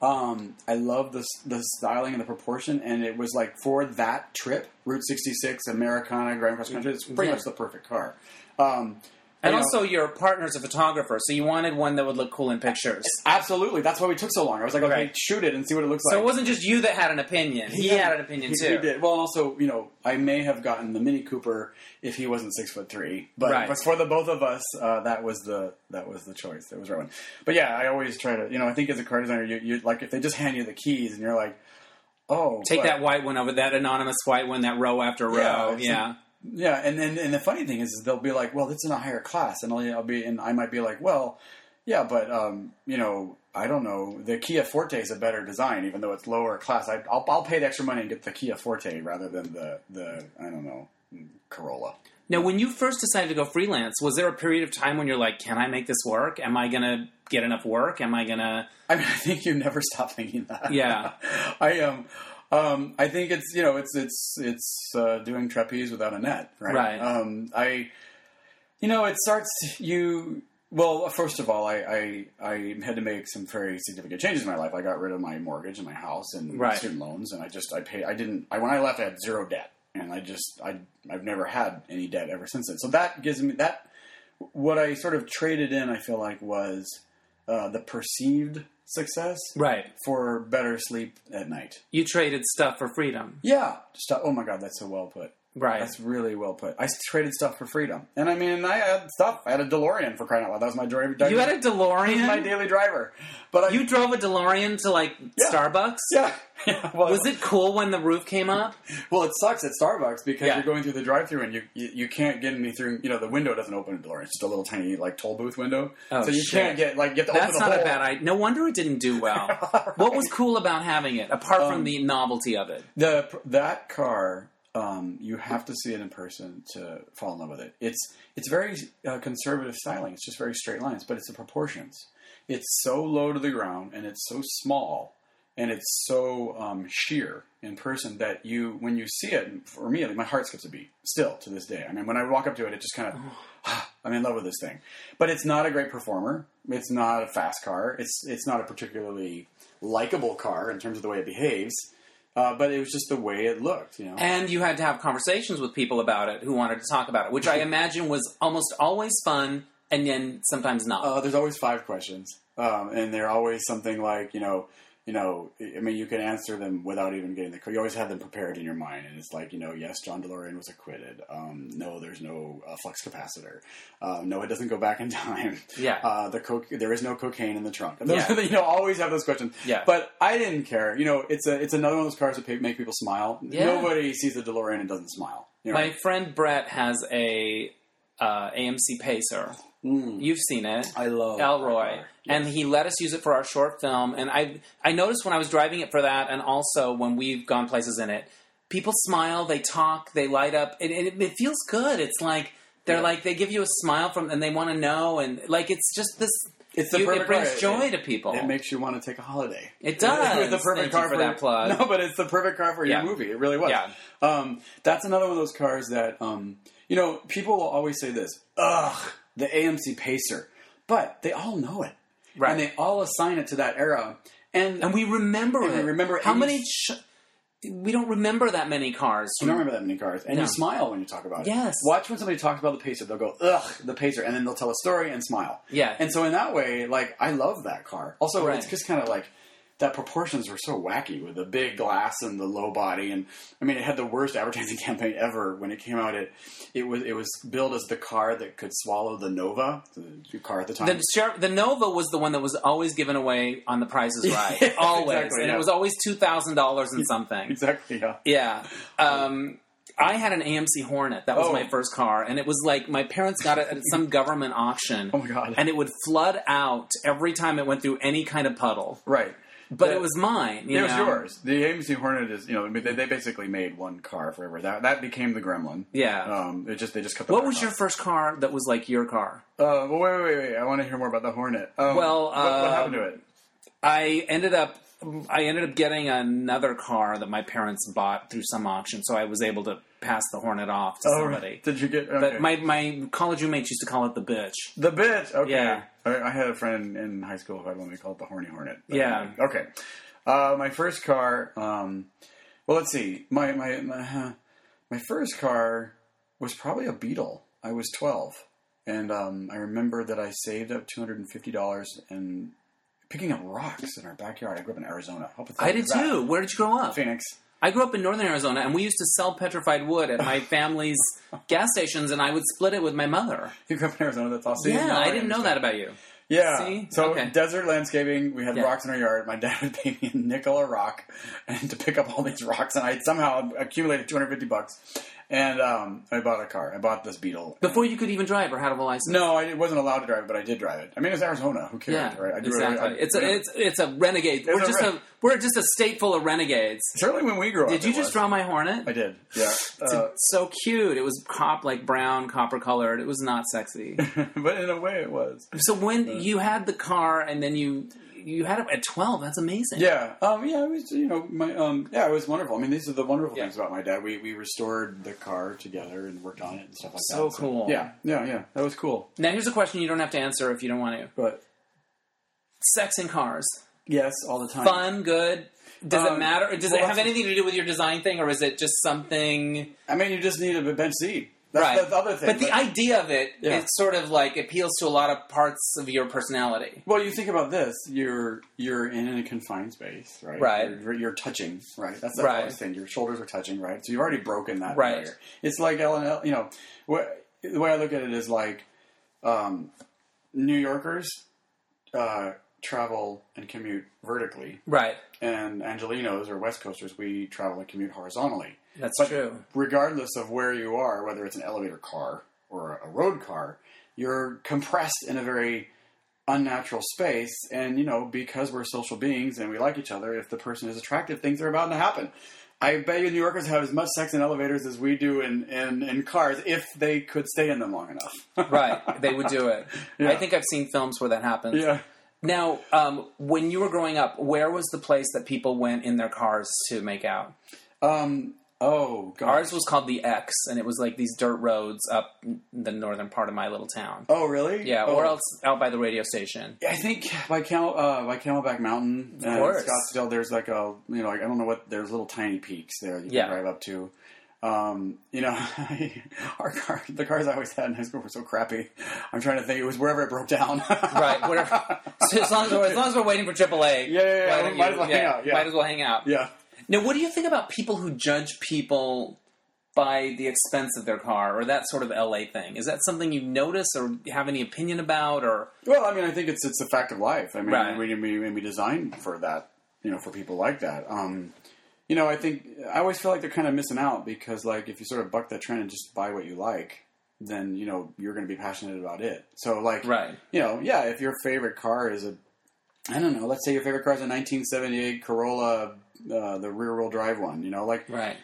Um, I love the the styling and the proportion, and it was like for that trip, Route 66, Americana, Grand Cross Country. It's pretty Yeah. much the perfect car. Um, and you know, also, your partner's a photographer, so you wanted one that would look cool in pictures. absolutely, that's why we took so long. I was like, okay, Right. shoot it and see what it looks So like. So it wasn't just you that had an opinion; he, had an opinion he, too. He did. Well, also, you know, I may have gotten the Mini Cooper if he wasn't six foot three, but, Right. but for the both of us, uh, that was the that was the choice. That was the right one. But yeah, I always try to, you know, I think as a car designer, you, you like if they just hand you the keys and you're like, oh, Take but- that white one over, that anonymous white one, that row after row. Yeah, like- yeah, and then and the funny thing is, is they'll be like, well, it's in a higher class, and I'll, I'll be, and I might be like, well, yeah, but um, you know, I don't know, the Kia Forte is a better design, even though it's lower class. I, I'll, I'll pay the extra money and get the Kia Forte rather than the the I don't know Corolla. Now, when you first decided to go freelance, was there a period of time when you're like, "Can I make this work? Am I gonna get enough work? Am I gonna?" I mean, I think you never stop thinking that. Yeah. I am. Um, I think it's you know it's it's it's uh, doing trapeze without a net, right? Right. Um, I, you know, it starts you. Well, first of all, I, I I had to make some very significant changes in my life. I got rid of my mortgage and my house and Right. student loans, and I just I paid. I didn't. I when I left, I had zero debt, and I just I I've never had any debt ever since then. So that gives me that. What I sort of traded in, I feel like, was uh, the perceived success Right. for better sleep at night. You traded stuff for freedom. Yeah. Stuff. Oh my god, that's so well put. Right. That's really well put. I traded stuff for freedom, and I mean, I had stuff. I had a DeLorean for crying out loud. That was my driver. you had a DeLorean. my daily driver, but I, You drove a DeLorean to like Yeah. Starbucks. yeah. yeah. Well, Was it cool when the roof came up? Well, it sucks at Starbucks because Yeah. you're going through the drive-through and you, you you can't get any through. You know, the window doesn't open in DeLorean. It's just a little tiny like toll booth window, Oh, so you shit. can't get like get to That's open the not a bad idea. No wonder it didn't do well. What was cool about having it, apart from Um, the novelty of it? The that car, um, you have to see it in person to fall in love with it. It's it's very uh, conservative styling. It's just very straight lines, but it's the proportions. It's so low to the ground and it's so small and it's so um, sheer in person that you when you see it, for me, my heart skips a beat. Still to this day, I mean, when I walk up to it, it just kind of. I'm in love with this thing, but it's not a great performer. It's not a fast car. It's it's not a particularly likable car in terms of the way it behaves. Uh, but it was just the way it looked, you know. And you had to have conversations with people about it who wanted to talk about it, which I imagine was almost always fun and then sometimes not. Uh, there's always five questions, um, and they're always something like, you know, you know, I mean, you can answer them without even getting the. You always have them prepared in your mind, and it's like, you know, yes, John DeLorean was acquitted. Um, no, there's no uh, flux capacitor. Um, no, it doesn't go back in time. Yeah. Uh, the co- there is no cocaine in the trunk. And those, Yeah. you know, always have those questions. Yeah. But I didn't care. You know, it's a it's another one of those cars that make people smile. Yeah. Nobody sees the DeLorean and doesn't smile. You know? My friend Brett has a uh, AMC Pacer. Mm. You've seen it. I love Elroy, and he let us use it for our short film. And I I noticed when I was driving it for that, and also when we've gone places in it, people smile, they talk, they light up, and it, it feels good. It's like they're Yeah. like they give you a smile from, and they want to know, and like it's just this. It's the you- it brings car. joy It- to people. It makes you want to take a holiday. It does. It's the perfect Thank you car for that plug. No, but it's the perfect car for Yeah. your movie. It really was. Yeah. Um, that's another one of those cars that um, you know people will always say this. Ugh, the AMC Pacer, but they all know it, Right. And they all assign it to that era. And, and we remember And we it. remember how 80s many. Sh- we don't remember that many cars. you don't remember that many cars, and No. you smile when you talk about it. Yes. Watch when somebody talks about the Pacer, they'll go, "Ugh, the Pacer," and then they'll tell a story and smile. Yeah. And so in that way, like I love that car. Also, Right. it's just kind of like that proportions were so wacky with the big glass and the low body, and I mean, it had the worst advertising campaign ever when it came out. It it was it was billed as the car that could swallow the Nova, the car at the time. The, Sher- the Nova was the one that was always given away on The prizes Right, always, exactly, and yeah. it was always two thousand dollars and something. exactly. Yeah. Yeah. Um, I had an AMC Hornet. That was Oh. my first car, and it was like my parents got it at some government auction. Oh my God. And it would flood out every time it went through any kind of puddle. Right. But it was mine. You It was know? yours. The AMC Hornet is, you know, they, they basically made one car forever. That that became the Gremlin. Yeah. Um, it just they just cut. The what was your first car that was like your car? Uh, well, wait, wait, wait, wait. I want to hear more about the Hornet. Um, Well, what, what happened to it? I ended up I ended up getting another car that my parents bought through some auction, so I was able to pass the Hornet off to Oh, somebody. Did you get? Okay. But my my college roommates used to call it the bitch. the bitch. Okay. Yeah. I, I had a friend in high school who had one we called the Horny Hornet. Yeah. Okay. Uh, my first car. Um, well, let's see. My my my, uh, my first car was probably a Beetle. I was twelve, and um, I remember that I saved up two hundred and fifty dollars and picking up rocks in our backyard. I grew up in Arizona. I did too. Where did you grow up? Phoenix. I grew up in northern Arizona, and we used to sell petrified wood at my family's gas stations, and I would split it with my mother. You grew up in Arizona. That's awesome. Yeah, I didn't know that about you. Yeah. See? So Okay. desert landscaping. We had Yeah. rocks in our yard. My dad would pay me a nickel a rock, and to pick up all these rocks, and I somehow accumulated two hundred fifty bucks, and um, I bought a car. I bought this Beetle. Before you could even drive or have a license. No, I wasn't allowed to drive it, but I did drive it. I mean, it's Arizona. Who cares, Yeah, right? I do exactly. I- it's a yeah. it's it's a renegade. We're a just ren- a we're just a state full of renegades. certainly when we grew up. Did you just was. draw my hornet? I did. Yeah. It's Uh, so cute. It was cop like brown, copper colored. It was not sexy. but in a way, it was. so when you had the car and then you you had it at twelve, that's amazing. Yeah, um, yeah, it was you know my um, yeah, it was wonderful. I mean, these are the wonderful Yeah. things about my dad. We we restored the car together and worked on it and stuff like So that. So cool. Yeah, yeah, yeah. That was cool. Now here's a question you don't have to answer if you don't want to. But Sex in cars, yes, all the time. fun, good. Does it Um, matter? Does well, it have anything to do with your design thing, or is it just something? I mean, you just need a bench seat. That's, right. that's the other thing. But the idea of it, Yeah. it's sort of like appeals to a lot of parts of your personality. well, you think about this: you're you're in a confined space, right? Right. You're, you're touching, right? That's the Right. thing. Your shoulders are touching, right? So you've already broken that Right. barrier. It's like Ellen, you know, what, the way I look at it is like um, New Yorkers uh, travel and commute vertically, Right. and Angelenos or West Coasters we travel and commute horizontally. That's But true. regardless of where you are, whether it's an elevator car or a road car, you're compressed in a very unnatural space. And, you know, because we're social beings and we like each other, if the person is attractive, things are about to happen. I bet you New Yorkers have as much sex in elevators as we do in, in, in cars if they could stay in them long enough. right. They would do it. Yeah. I think I've seen films where that happens. yeah. Now, um, when you were growing up, where was the place that people went in their cars to make out? Um, oh, God. Ours was called the X, and it was like these dirt roads up the northern part of my little town. Oh, really? Yeah, Oh. or else out by the radio station. I think by Camel uh, by Camelback Mountain, uh, course. Scottsdale. There's like a you know like, I don't know what there's little tiny peaks there you Yeah. can drive up to. Um, you know, our car, the cars I always had in high school were so crappy. I'm trying to think. It was wherever it broke down. right. Whatever. So as long as we're, as long as we're waiting for AAA, Yeah, yeah, yeah. Might you- as well hang out, yeah. Might as well hang out. yeah. Now, what do you think about people who judge people by the expense of their car, or that sort of LA thing? Is that something you notice, or have any opinion about, or Well, I mean, I think it's it's a fact of life. I mean, Right. we, we we designed for that, you know, for people like that. Um, you know, I think I always feel like they're kind of missing out because, like, if you sort of buck that trend and just buy what you like, then you know you're going to be passionate about it. So, like, right? you know, yeah, if your favorite car is a, I don't know, let's say your favorite car is a 1978 Corolla, uh, the rear-wheel drive one. You know, like Right.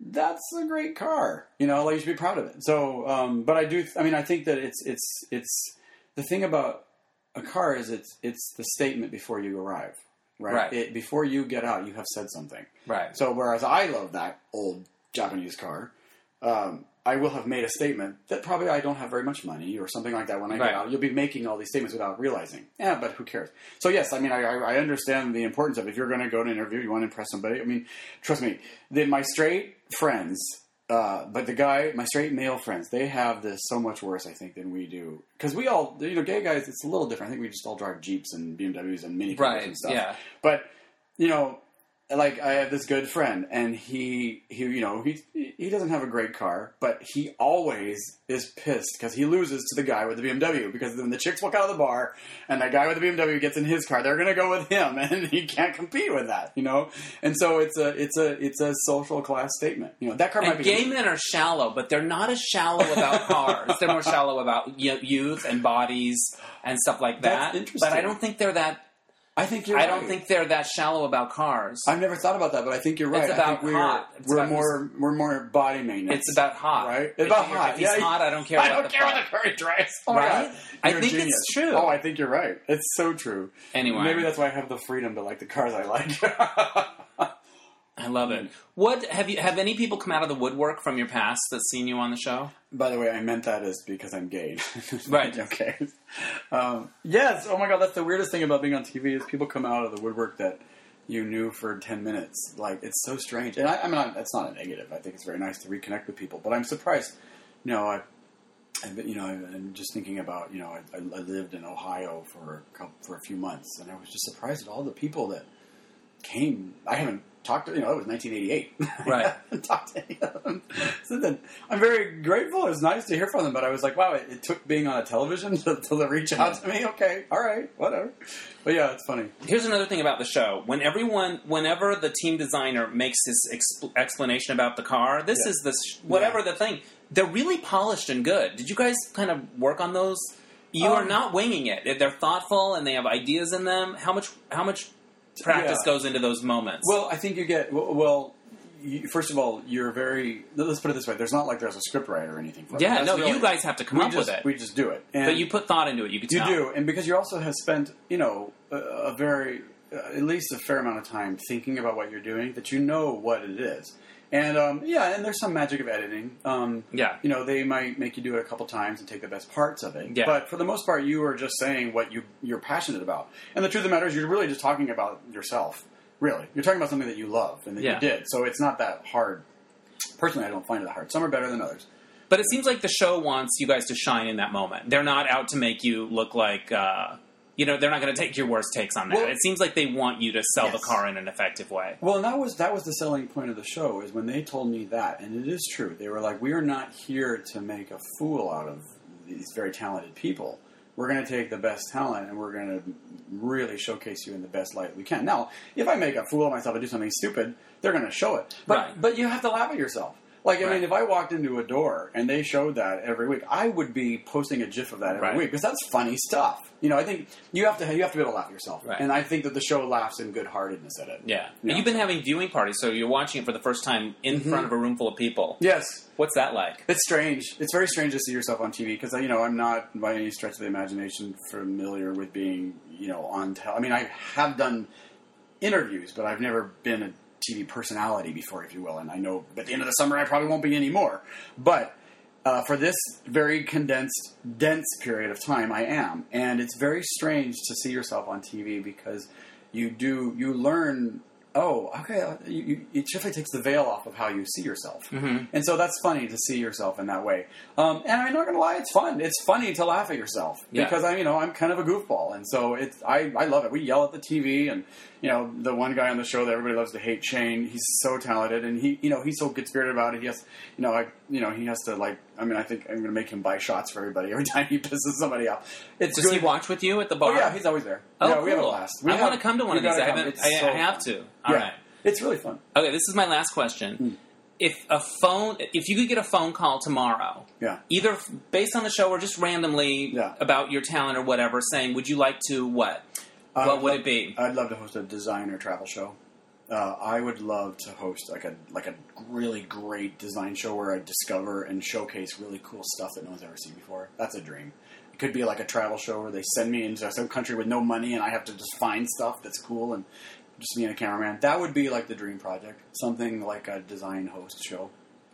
that's a great car. You know, like you should be proud of it. So, um, but I do. I mean, I think that it's it's it's the thing about a car is it's it's the statement before you arrive, right? Right. It, before you get out, you have said something. Right. So, whereas I love that old Japanese car, um, I will have made a statement that probably I don't have very much money or something like that. When I Right. get out, you'll be making all these statements without realizing. Yeah, but who cares? So, yes, I mean, I, I understand the importance of if you're going to go to an interview, you want to impress somebody. I mean, trust me, the, my straight friends. Uh, but the guy, my straight male friends, they have this so much worse, I think, than we do. Because we all, you know, gay guys, it's a little different. I think we just all drive Jeeps and BMWs and Mini Coopers Right. and stuff. Yeah. But you know, like I have this good friend, and he he you know he he doesn't have a great car, but he always is pissed because he loses to the guy with the BMW because when the chicks walk out of the bar and that guy with the BMW gets in his car, they're gonna go with him, and he can't compete with that, you know. And so it's a it's a it's a social class statement, you know. That car might be gay men are shallow, but they're not as shallow about cars. they're more shallow about youth and bodies and stuff like That's that. interesting. But I don't think they're that. I think you're. I don't think they're that shallow about cars. I've never thought about that, but I think you're right. It's I about think we're, hot. It's we're about more we're more body maintenance. it's about hot, right? If It's about hot. If he's yeah, hot, I don't care. I about don't care car. what the car drives. Oh Right? I think it's true. Oh, I think you're right. It's so true. Anyway, Maybe that's why I have the freedom to like the cars I like. I love it. What have you? Have any people come out of the woodwork from your past that's seen you on the show? By the way, I meant that as because I'm gay. Right. okay. Um, yes. Oh my god, that's the weirdest thing about being on TV is people come out of the woodwork that you knew for ten minutes. Like it's so strange. And I, I mean, I, that's not a negative. I think it's very nice to reconnect with people. But I'm surprised. You know, I. I've been, you know, I'm just thinking about, you know, I, I lived in Ohio for a couple, for a few months, and I was just surprised at all the people that came. I haven't talked to, you know, it was 1988. Right. Talked to any of them. So then I'm very grateful. It was nice to hear from them, but I was like, wow, it, it took being on a television to, to reach out to me. Okay, all right, whatever. But yeah, it's funny. Here's another thing about the show. When everyone, whenever the team designer makes his exp- explanation about the car, this Yeah. is the sh- whatever the thing. They're really polished and good. Did you guys kind of work on those? You are Um, not winging it. They're thoughtful and they have ideas in them. How much? How much practice Yeah. goes into those moments? Well, I think you get well. you, first of all, you're very. Let's put it this way: there's not like there's a script writer or anything. For yeah, no, really- you guys have to come up just, with it. We just do it. And but you put thought into it. You could You tell. do, and because you also have spent, you know, a, a very, uh, at least a fair amount of time thinking about what you're doing, that you know what it is. And um, yeah, and there's some magic of editing. Um, Yeah. you know, they might make you do it a couple times and take the best parts of it. Yeah. But for the most part, you are just saying what you you're passionate about. And the truth of the matter is, you're really just talking about yourself. Really, you're talking about something that you love and that Yeah. you did. So it's not that hard. Personally, I don't find it that hard. Some are better than others. But it seems like the show wants you guys to shine in that moment. They're not out to make you look like, uh, you know, they're not going to take your worst takes on that. Well- it seems like they want you to sell the car in an effective way. Well, and that was that was the selling point of the show is when they told me that, and it is true. They were like, "We are not here to make a fool out of these very talented people. We're going to take the best talent and we're going to really showcase you in the best light we can." Now, if I make a fool of myself and do something stupid, they're going to show it. But Right. but you have to laugh at yourself. Like I Right. mean, if I walked into a door and they showed that every week, I would be posting a GIF of that every Right. week because that's funny stuff. You know, I think you have to you have to be able to laugh at yourself, Right. and I think that the show laughs in good heartedness at it. Yeah. Yeah. You've been having viewing parties, so you're watching it for the first time in mm-hmm. front of a room full of people. Yes, What's that like? It's strange. It's very strange to see yourself on TV because you know I'm not by any stretch of the imagination familiar with being you know on. Tel- I mean, I have done interviews, but I've never been a TV personality before, if you will. And I know at the end of the summer I probably won't be anymore. But uh, for this very condensed, dense period of time, I am, and it's very strange to see yourself on TV because you do you learn oh, okay, uh, you, you, it definitely takes the veil off of how you see yourself, Mhm. and so that's funny to see yourself in that way. Um, and I'm not gonna lie, it's fun. It's funny to laugh at yourself Yeah. because I'm, you know, I'm kind of a goofball, and so it's I, I love it. We yell at the TV, and you know, the one guy on the show that everybody loves to hate, Shane. He's so talented, and he, you know, he's so good spirited about it. He has, you know, I, you know, he has to like. I mean, I think I'm gonna make him buy shots for everybody every time he pisses somebody off. It's Does he good. watch with you at the Oh bar? yeah, he's always there. Oh, yeah, we have a blast. We I want to come to one of these. I haven't. I, so I have to. All yeah. right. It's really fun. Okay, this is my last question. Hmm. If a phone, if you could get a phone call tomorrow, Yeah. either based on the show or just randomly Yeah. about your talent or whatever, saying, "Would you like to what? Uh, what would it be?" I'd love to host a designer travel show. Uh, I would love to host like a like a really great design show where I discover and showcase really cool stuff that no one's ever seen before. That's a dream. It could be like a travel show where they send me into some country with no money and I have to just find stuff that's cool and just me and a cameraman. That would be like the dream project. Something like a design host show.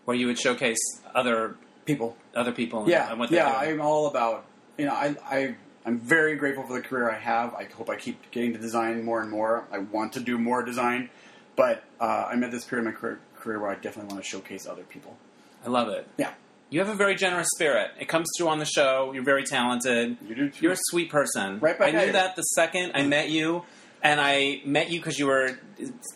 Where you would showcase other People. other people? Yeah, and yeah. I'm all about you know. I I I'm very grateful for the career I have. I hope I keep getting to design more and more. I want to do more design, but uh, I'm at this period of my career, career where I definitely want to showcase other people. I love it. Yeah, You have a very generous spirit. It comes through on the show. You're very talented. you do too. You're a sweet person. Right back I knew you. that the second I met you, and I met you because you were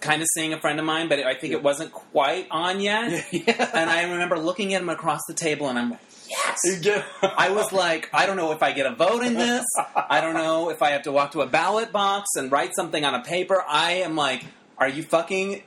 kind of seeing a friend of mine, but I think Yeah. it wasn't quite on yet. yeah. And I remember looking at him across the table, and I'm like, yes. Get- I was like, I don't know if I get a vote in this. I don't know if I have to walk to a ballot box and write something on a paper. I am like, are you fucking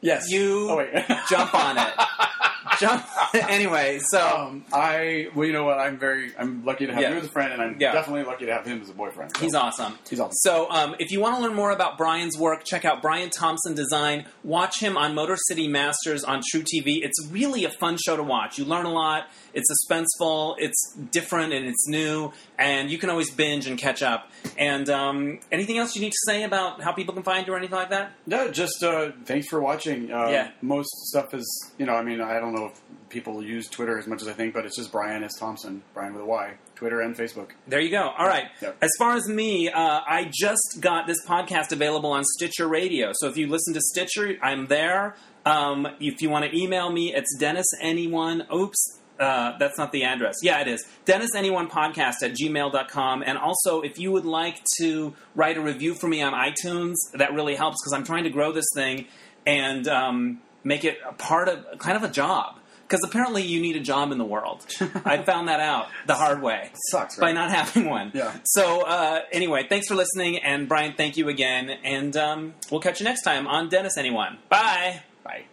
yes. you Oh, wait. jump on it? Anyway, so Um, I well, you know what? I'm very I'm lucky to have Yeah. you as a friend, and I'm Yeah. definitely lucky to have him as a boyfriend. So he's awesome. He's awesome. So, um, if you want to learn more about Bryan's work, check out Bryan Thompson Design. Watch him on Motor City Masters on truTV. It's really a fun show to watch. You learn a lot. It's suspenseful. It's different and it's new, and you can always binge and catch up. And um, anything else you need to say about how people can find you or anything like that? No, just uh, thanks for watching. Uh, Yeah. Most stuff is, you know, I mean, I don't know if people use Twitter as much as I think, but it's just Bryan S. Thompson, Bryan with a Y, Twitter and Facebook. There you go. All right. Yep. As far as me, uh, I just got this podcast available on Stitcher Radio. So if you listen to Stitcher, I'm there. Um, if you want to email me, it's Dennis Anyone. Oops. Uh, that's not the address. Yeah, it is. Dennis Anyone Podcast at gmail.com. And also, if you would like to write a review for me on iTunes, that really helps because I'm trying to grow this thing and um, make it a part of kind of a job. Because apparently, you need a job in the world. I found that out the hard way Sucks, by not having one. Yeah. So uh, anyway, thanks for listening, and Bryan, thank you again, and um, we'll catch you next time on Dennis Anyone. Bye. Bye.